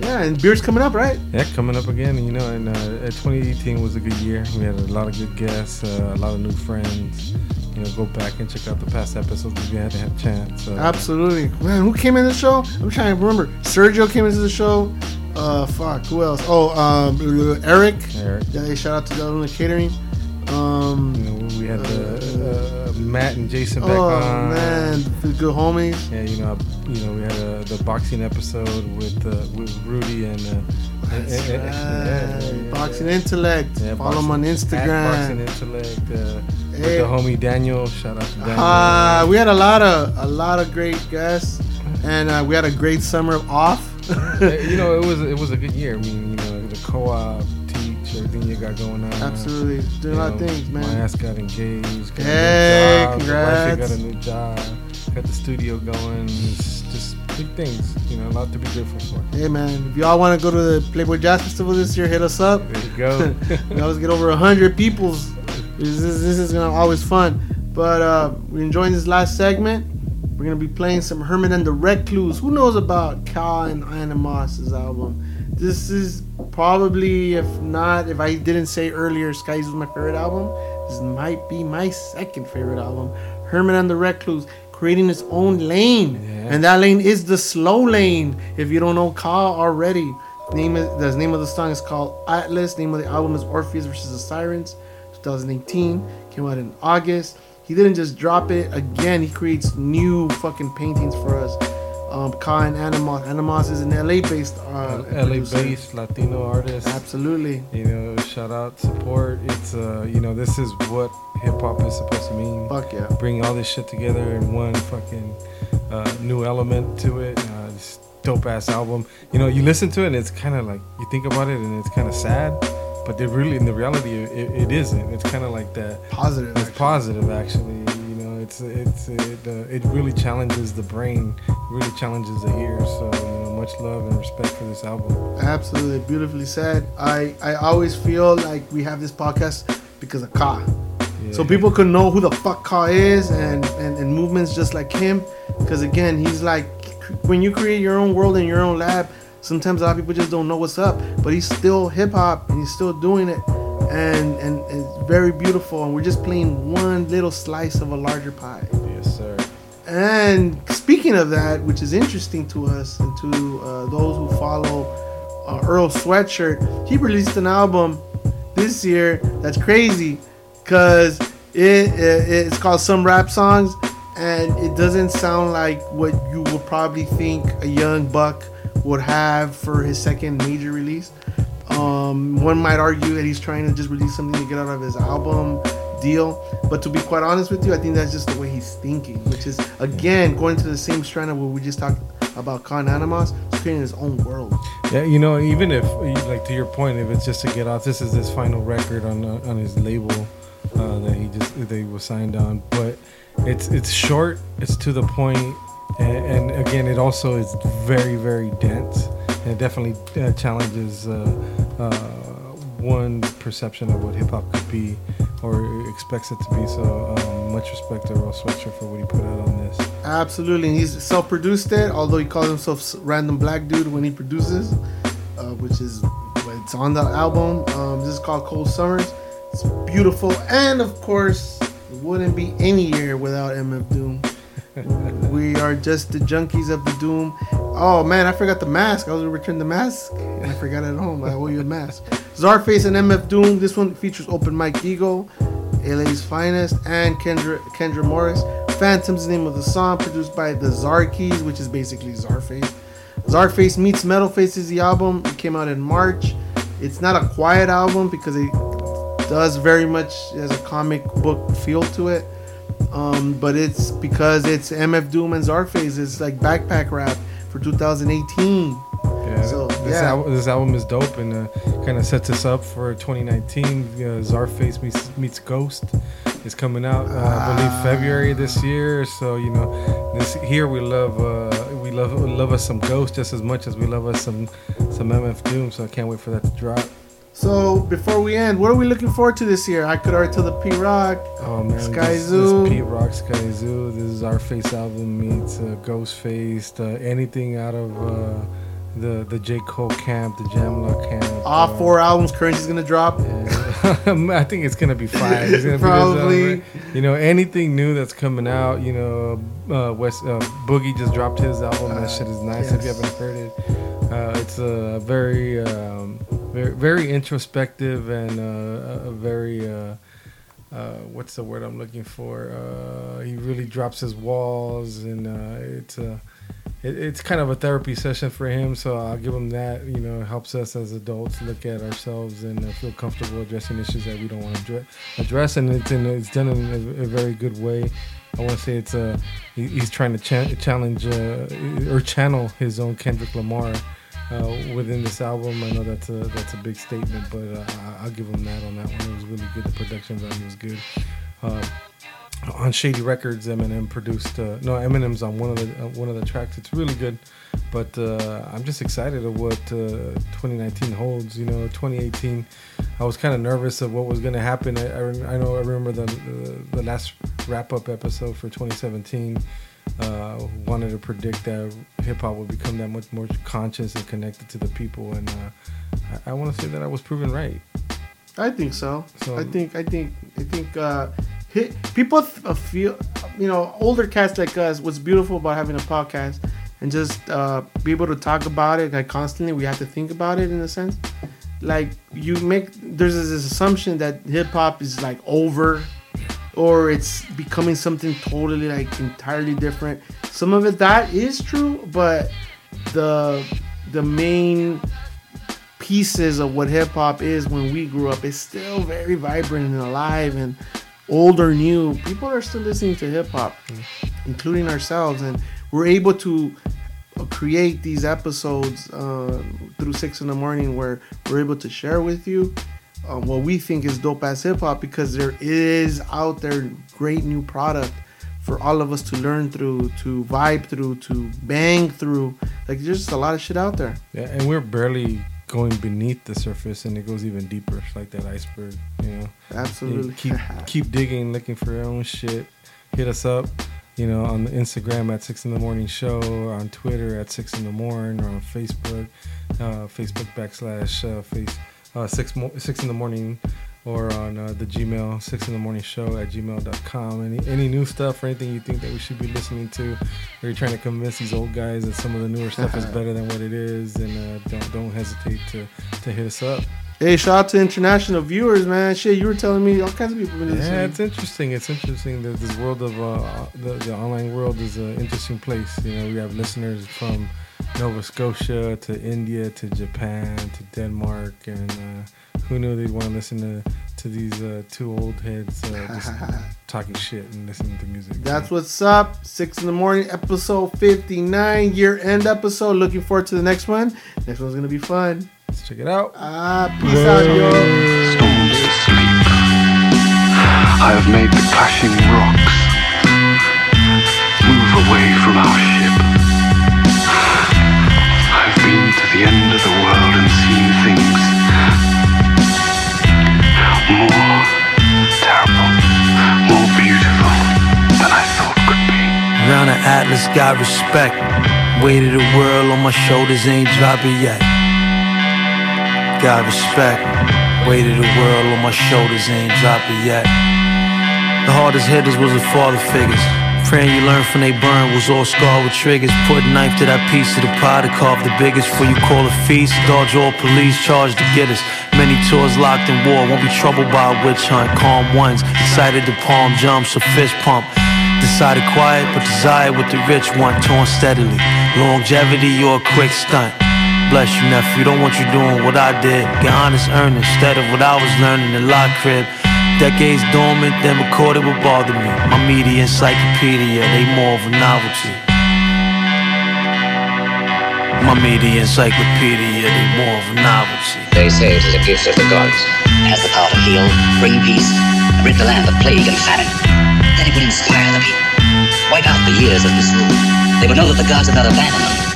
Yeah, and beer's coming up, right? Yeah, coming up again. You know, and uh, 2018 was a good year. We had a lot of good guests, uh, a lot of new friends. You know, go back and check out the past episodes if you hadn't had a chance. Uh, Absolutely. Man, who came in the show? I'm trying to remember. Sergio came into the show. Uh, fuck. Who else? Oh, um, Eric. Eric. Yeah, shout out to Deluna Catering. Um, You know, we had the uh, Matt and Jason back Oh on. man, the good homies. Yeah, you know, you know, we had uh, the boxing episode with uh, with Rudy and. Uh, and- yeah, yeah, yeah. Boxing Intellect. Follow him on Instagram. Boxing Intellect. With Hey. the homie Daniel. Shout out to Daniel. Uh, we had a lot of a lot of great guests, and uh, we had a great summer off. [LAUGHS] you know, it was it was a good year. I mean, you know, the co-op, teach, everything you got going on. Absolutely. Doing a lot of things, man. My ass got engaged. Got Hey, a new job. Congrats. got a new job. Got the studio going. It's just big things. You know, a lot to be grateful for. Hey man, if y'all want to go to the Playboy Jazz Festival this year, hit us up. There you go. [LAUGHS] we always get over hundred peoples. This is, this is gonna always fun. But uh, we're enjoying this last segment. We're gonna be playing some Hermit and the Recluse. Who knows about Ka and Animoss's album? This is probably, if not, if I didn't say earlier, Skies was my favorite album. This might be my second favorite album. Hermit and the Recluse creating its own lane, and that lane is the slow lane. If you don't know Ka already, name is, the name of the song is called Atlas. Name of the album is Orpheus versus the Sirens, 2018. Came out in August. He didn't just drop it again. He creates new fucking paintings for us. Um, Ka and Animoss. Animoss is an LA-based uh, LA-based Latino artist. Absolutely. You know, shout out, support. It's uh, you know, this is what hip hop is supposed to mean. Fuck yeah. Bring all this shit together in one fucking uh, new element to it. Uh, this dope ass album. You know, you listen to it and it's kind of like you think about it and it's kind of sad, but they really, in the reality, it, it isn't. It's kind of like that positive. It's positive actually. You know, it's it's it, uh, it really challenges the brain, really challenges the ear. So you know, much love and respect for this album. Absolutely, beautifully said. I I always feel like we have this podcast because of Ka. So people can know who the fuck Ka is and, and, and movements just like him. Because again, he's like, when you create your own world in your own lab, sometimes a lot of people just don't know what's up. But he's still hip hop and he's still doing it. And, and it's very beautiful. And we're just playing one little slice of a larger pie. Yes, sir. And speaking of that, which is interesting to us and to uh, those who follow uh, Earl Sweatshirt, he released an album this year that's crazy because it, it it's called Some Rap Songs, and it doesn't sound like what you would probably think a young buck would have for his second major release. Um, one might argue that he's trying to just release something to get out of his album deal. But to be quite honest with you, I think that's just the way he's thinking, which is again going to the same strand of what we just talked about Ka and Animoss, creating his own world. Yeah, you know, even if like to your point, if it's just to get out, this is his final record on uh, on his label uh, that he just they he was signed on. But it's it's short, it's to the point, and, and again, it also is very very dense, and it definitely uh, challenges uh, uh, one perception of what hip hop could be or expects it to be. So um, much respect to Earl Sweatshirt for what he put out on this. Absolutely, and he's self-produced it. Although he calls himself random black dude when he produces, uh, which is it's on the album. Um, this is called Cold Summers. It's beautiful, and of course, it wouldn't be any year without MF Doom. [LAUGHS] we are just the junkies of the Doom. Oh man, I forgot the mask. I was gonna return the mask, and I forgot at home. I owe you a mask. Czarface and MF Doom. This one features Open Mike Eagle, LA's finest, and Kendra Kendra Morris. Phantom's the name of the song, produced by the Zarkeys, which is basically Czarface. Czarface meets Metalface is the album. It came out in March. It's not a quiet album because it does very much has a comic book feel to it. Um, but it's because it's MF Doom and Czarface. It's like backpack rap for 2018. Yeah, So, this, yeah. Al- this album is dope and uh, kind of sets us up for 2019. Uh, Czarface meets, meets Ghost is coming out, uh, I believe February this year. So you know, this here we love uh, we love we love us some Ghost just as much as we love us some some MF Doom. So I can't wait for that to drop. So before we end, what are we looking forward to this year? I could already tell the Pete Rock, Oh man, Sky this, Zoo. this Pete Rock Skyzoo. This Czarface album meets uh, Ghostface. Uh, anything out of uh, the the J Cole camp, the JAMLA camp. All uh, four albums Curren$y's gonna drop. [LAUGHS] I think it's gonna be five. It's gonna Probably. Be album. you know, anything new that's coming out. You know, uh, West uh, Boogie just dropped his album. that shit is nice. If you haven't heard it, uh, it's a very, um, very, very introspective and uh, a very uh, uh, what's the word I'm looking for? Uh, he really drops his walls, and uh, it's it, it's kind of a therapy session for him. So I'll give him that. You know, it helps us as adults look at ourselves and uh, feel comfortable addressing issues that we don't want to address, and it's in, it's done in a, a very good way. I want to say it's a he, he's trying to cha- challenge or channel his own Kendrick Lamar uh, within this album. I know that's a that's a big statement, but uh, I'll give him that on that one. It was really good. The production value was good. Uh, on Shady Records, Eminem produced. Uh, no, Eminem's on one of the uh, one of the tracks. It's really good, but uh, I'm just excited of what uh, 2019 holds. You know, 2018, I was kind of nervous of what was going to happen. I, I, I know I remember the the, the last wrap up episode for 2017. Uh, wanted to predict that hip hop would become that much more conscious and connected to the people, and uh, I, I want to say that I was proven right. I think so. So- I think I think I think uh, hit, people uh, feel you know older cats like us. What's beautiful about having a podcast and just uh, be able to talk about it like constantly. We have to think about it in a sense. Like you make there's this assumption that hip hop is like over or it's becoming something totally like entirely different. Some of it that is true, but the the main pieces of what hip hop is when we grew up is still very vibrant and alive and old or new. People are still listening to hip hop, including ourselves, and we're able to create these episodes uh, through six in the morning where we're able to share with you um, what we think is dope ass hip hop because there is out there great new product for all of us to learn through, to vibe through, to bang through. Like there's just a lot of shit out there. Yeah, and we're barely going beneath the surface, and it goes even deeper. It's like that iceberg, you know. Absolutely. You keep keep digging, looking for your own shit. Hit us up, you know, on the Instagram at Six in the Morning Show, on Twitter at Six in the Morning, or on Facebook, uh, Facebook backslash uh, face uh, six mo- six in the morning. Or on uh, the Gmail, six in the morning show at gmail.com. Any, any new stuff or anything you think that we should be listening to, or you're trying to convince these old guys that some of the newer stuff is [LAUGHS] better than what it is, and uh, don't don't hesitate to, to hit us up. Hey, shout out to international viewers, man. Shit, you were telling me all kinds of people been. Yeah, it's interesting. It's interesting that this world of uh, the, the online world is an interesting place. You know, we have listeners from Nova Scotia to India to Japan to Denmark, and uh, who knew they'd want to listen to to these uh, two old heads uh, just [LAUGHS] talking shit and listening to music. That's what's up. Six in the morning, episode 59, year end episode. Looking forward to the next one. Next one's gonna be fun. Let's check it out. Ah, peace out, yo. I have made the clashing rocks move away from our The Atlas, got respect. Weight of the world on my shoulders ain't dropping yet. Got respect. Weight of the world on my shoulders ain't dropping yet. The hardest hitters was the father figures. Praying you learn from they burn was all scarred with triggers. Put knife to that piece of the pie to carve the biggest. Before you call a feast, dodge all police charged to get us. Many tours locked in war, won't be troubled by a witch hunt. Calm ones, excited to palm jumps or fist pump. Decided quiet, but desire what the rich want, torn steadily. Longevity or a quick stunt. Bless you, nephew. Don't want you doing what I did. Get honest, earn instead of what I was learning in lock crib. Decades dormant, then recorded what bothered me. My media encyclopedia, they more of a novelty. My media encyclopedia, they more of a novelty. They say it is a gift of the gods. Has the power to heal, bring peace, rid the land of plague and famine. Then it would inspire the wipe out the years of misrule. They would know that the gods have not abandoned them.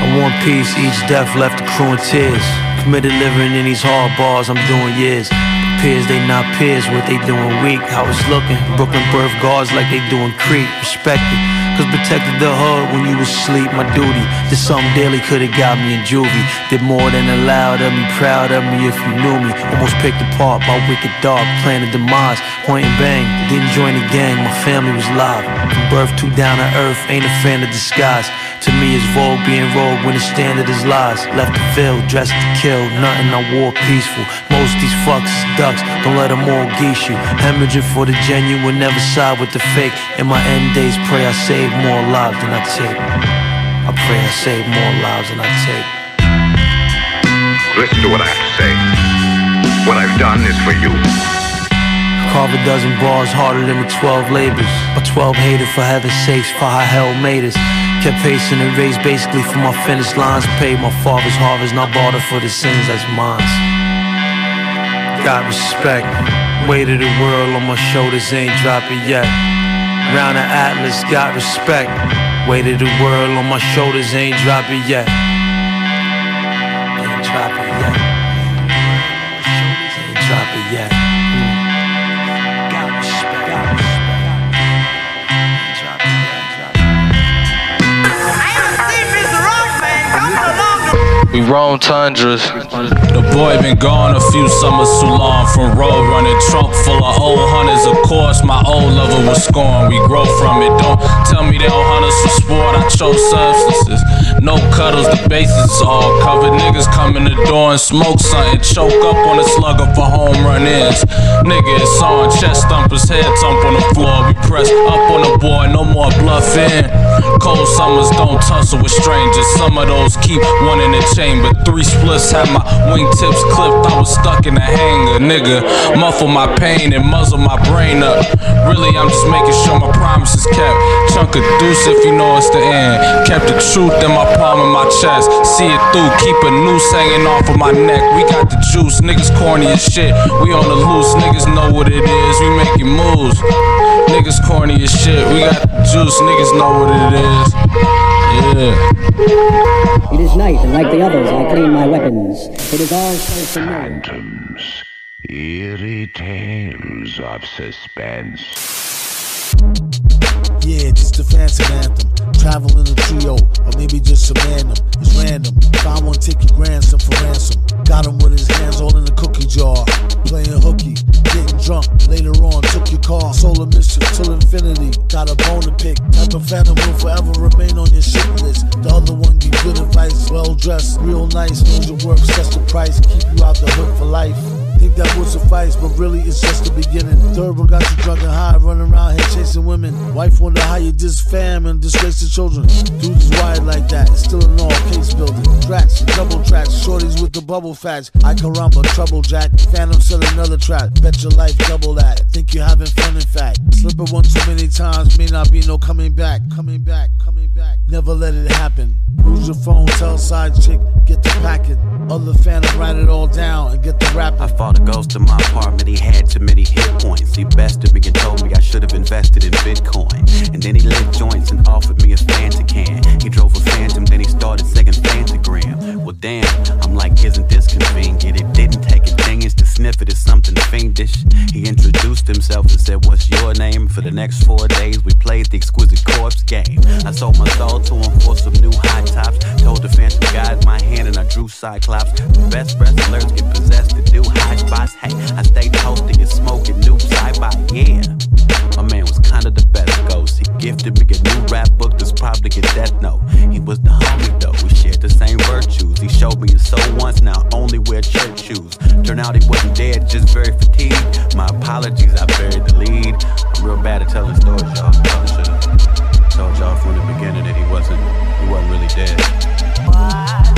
I want peace, each death left a crew in tears. Committed living in these hard bars, I'm doing years. Peers, they not peers, what they doing weak. How it's looking. Brooklyn birth guards like they doing creep. Respect it. Cause protected the hood when you was asleep, my duty. Did something daily could've got me in juvie. Did more than allowed of me, proud of me if you knew me. Almost picked apart by wicked dog, planning demise. Point and bang, didn't join the gang, my family was live. From birth to down to earth, ain't a fan of disguise. To me, it's vogue being rogue when the standard is lies. Left the field, dressed to kill, nothing I wore peaceful. Most these fucks is ducks, don't let them all geese you. Hemorrhaging for the genuine, never side with the fake. In my end days, pray I save more lives than I take. I pray I save more lives than I take. Listen to what I have to say. What I've done is for you. Carve a dozen bars harder than the 12 labors. Or 12 hated for heaven's sakes, for how hell made us. Kept pacing and raised basically for my finish lines. Paid my father's harvest, not barter for the sins that's mine. Got respect. Weight of the world on my shoulders ain't dropping yet. Round the atlas, got respect. Weight of the world on my shoulders ain't dropping yet. Ain't dropping yet. Ain't dropping yet. We roam tundras. The boy been gone a few summers too long from road running. Trunk full of old hunters. Of course, my old lover was scorned. We grow from it. Don't tell me they don't hunt us for sport. I chose substances. No cuddles, the bases all covered. Niggas come in the door and smoke something. Choke up on a slugger for home run ins. Nigga, it's on. Chest thumpers, head thump on the floor. We press up on the boy, no more bluffing. Cold summers don't tussle with strangers. Some of those keep one in the chamber. Three splits had my wingtips clipped. I was stuck in a hanger, nigga. Muffle my pain and muzzle my brain up. Really, I'm just making sure my promises kept. Chunk of deuce if you know it's the end. Kept the truth in my palm and my chest. See it through. Keep a noose hanging off of my neck. We got the juice. Niggas corny as shit. We on the loose. Niggas know what it is. We making moves. Niggas corny as shit. We got juice. Niggas know what it is. Yeah. It is night, and like the others, I clean my weapons. It is all so familiar. Phantoms. Eerie tales of suspense. Yeah, just a fancy anthem. Travel in a trio, or maybe just a random. It's random. Found one, take your grandson for ransom. Got him with his hands all in the cookie jar. Playing hooky, getting drunk. Later on, took your car. Solar mischief till infinity. Got a bone to pick. Type of phantom will forever remain on your shit list. The other one give good advice. Well dressed, real nice. Knows your work, sets the price. Keep you out the hood for life. Think that would suffice, but really it's just the beginning. Third one got you drunk and high, running around here chasing women. Wife wonder how you diss fam and disgrace the children. Dude is wired like that, still in all case building. Tracks, double tracks, shorties with the bubble facts. I can rumble, trouble jack. Phantom said another track. Bet your life double that. Think you're having fun in fact. Slip it one too many times, may not be no coming back. Coming back, coming back. Never let it happen. Lose your phone, tell side chick, get the packet. Other phantom, write it all down and get the rapping. Fought a ghost in my apartment, he had too many hit points. He bested me and told me I should have invested in Bitcoin. And then he lit joints and offered me a Fanta can. He drove a Phantom, then he started singing Fantagram. Well, damn, I'm like, isn't this convenient? It didn't take a genius to sniff it as something fiendish. He introduced himself and said, What's your name? For the next four days, we played the exquisite corpse game. I sold my soul to him for some new high tops. Told the Phantom guide my hand and I drew Cyclops. The best wrestlers get possessed to do high Hey, I stayed toasting and smoking new sci-fi. Yeah, my man was kinda the best ghost. He gifted me a new rap book that's probably a death note. He was the homie though. We shared the same virtues. He showed me his soul once. Now only wear church shoes. Turned out he wasn't dead, just very fatigued. My apologies, I buried the lead. I'm real bad at telling stories, y'all. Probably should've told y'all from the beginning that he wasn't, he wasn't really dead. Czar.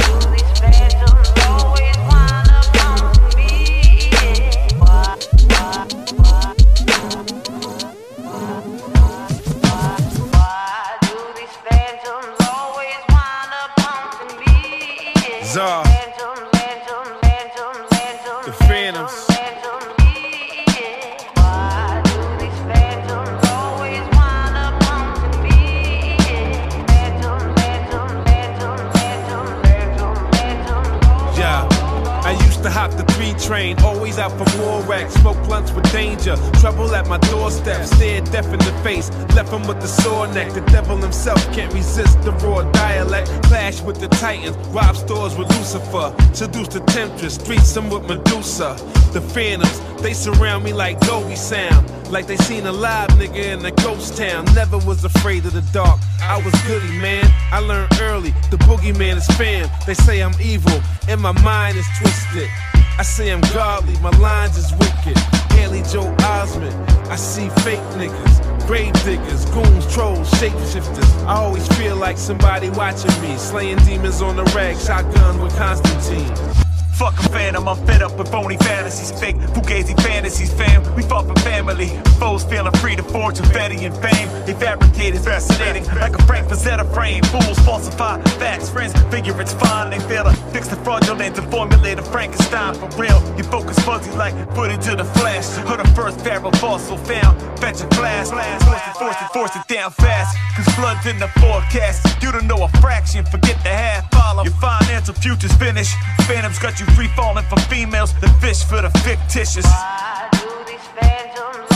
The sore neck. The devil himself can't resist the raw dialect. Clash with the titans. Rob stores with Lucifer. Seduce the temptress. Streets them with Medusa. The phantoms. They surround me like Dolby sound. Like they seen a live nigga in a ghost town. Never was afraid of the dark. I was goody, man. I learned early. The boogeyman is fam. They say I'm evil. And my mind is twisted. I say I'm godly, my lines is wicked. Haley Joel Osment, I see fake niggas, grave diggers, goons, trolls, shapeshifters. I always feel like somebody watching me, slaying demons on the rag, shotgun with Constantine. Fuck a phantom, I'm fed up with phony fantasies, fake fugazi fantasies, fam. We fought for family. Foes feeling free to fortune, fatty and fame. They fabricated, fascinating, like a Frank Frazetta frame. Fools falsify facts, friends figure it's fine. They fail to fix the fraudulent and formulate a Frankenstein for real. You focus fuzzy like footage of the flash. Or the first pharaoh fossil found. Fetch a glass, force it, force it, force it down fast. Cause flood's in the forecast. You don't know a fraction, forget the half follow. Your financial future's finished. Phantoms got you Free falling for females, the fish for the fictitious. Why do these phantoms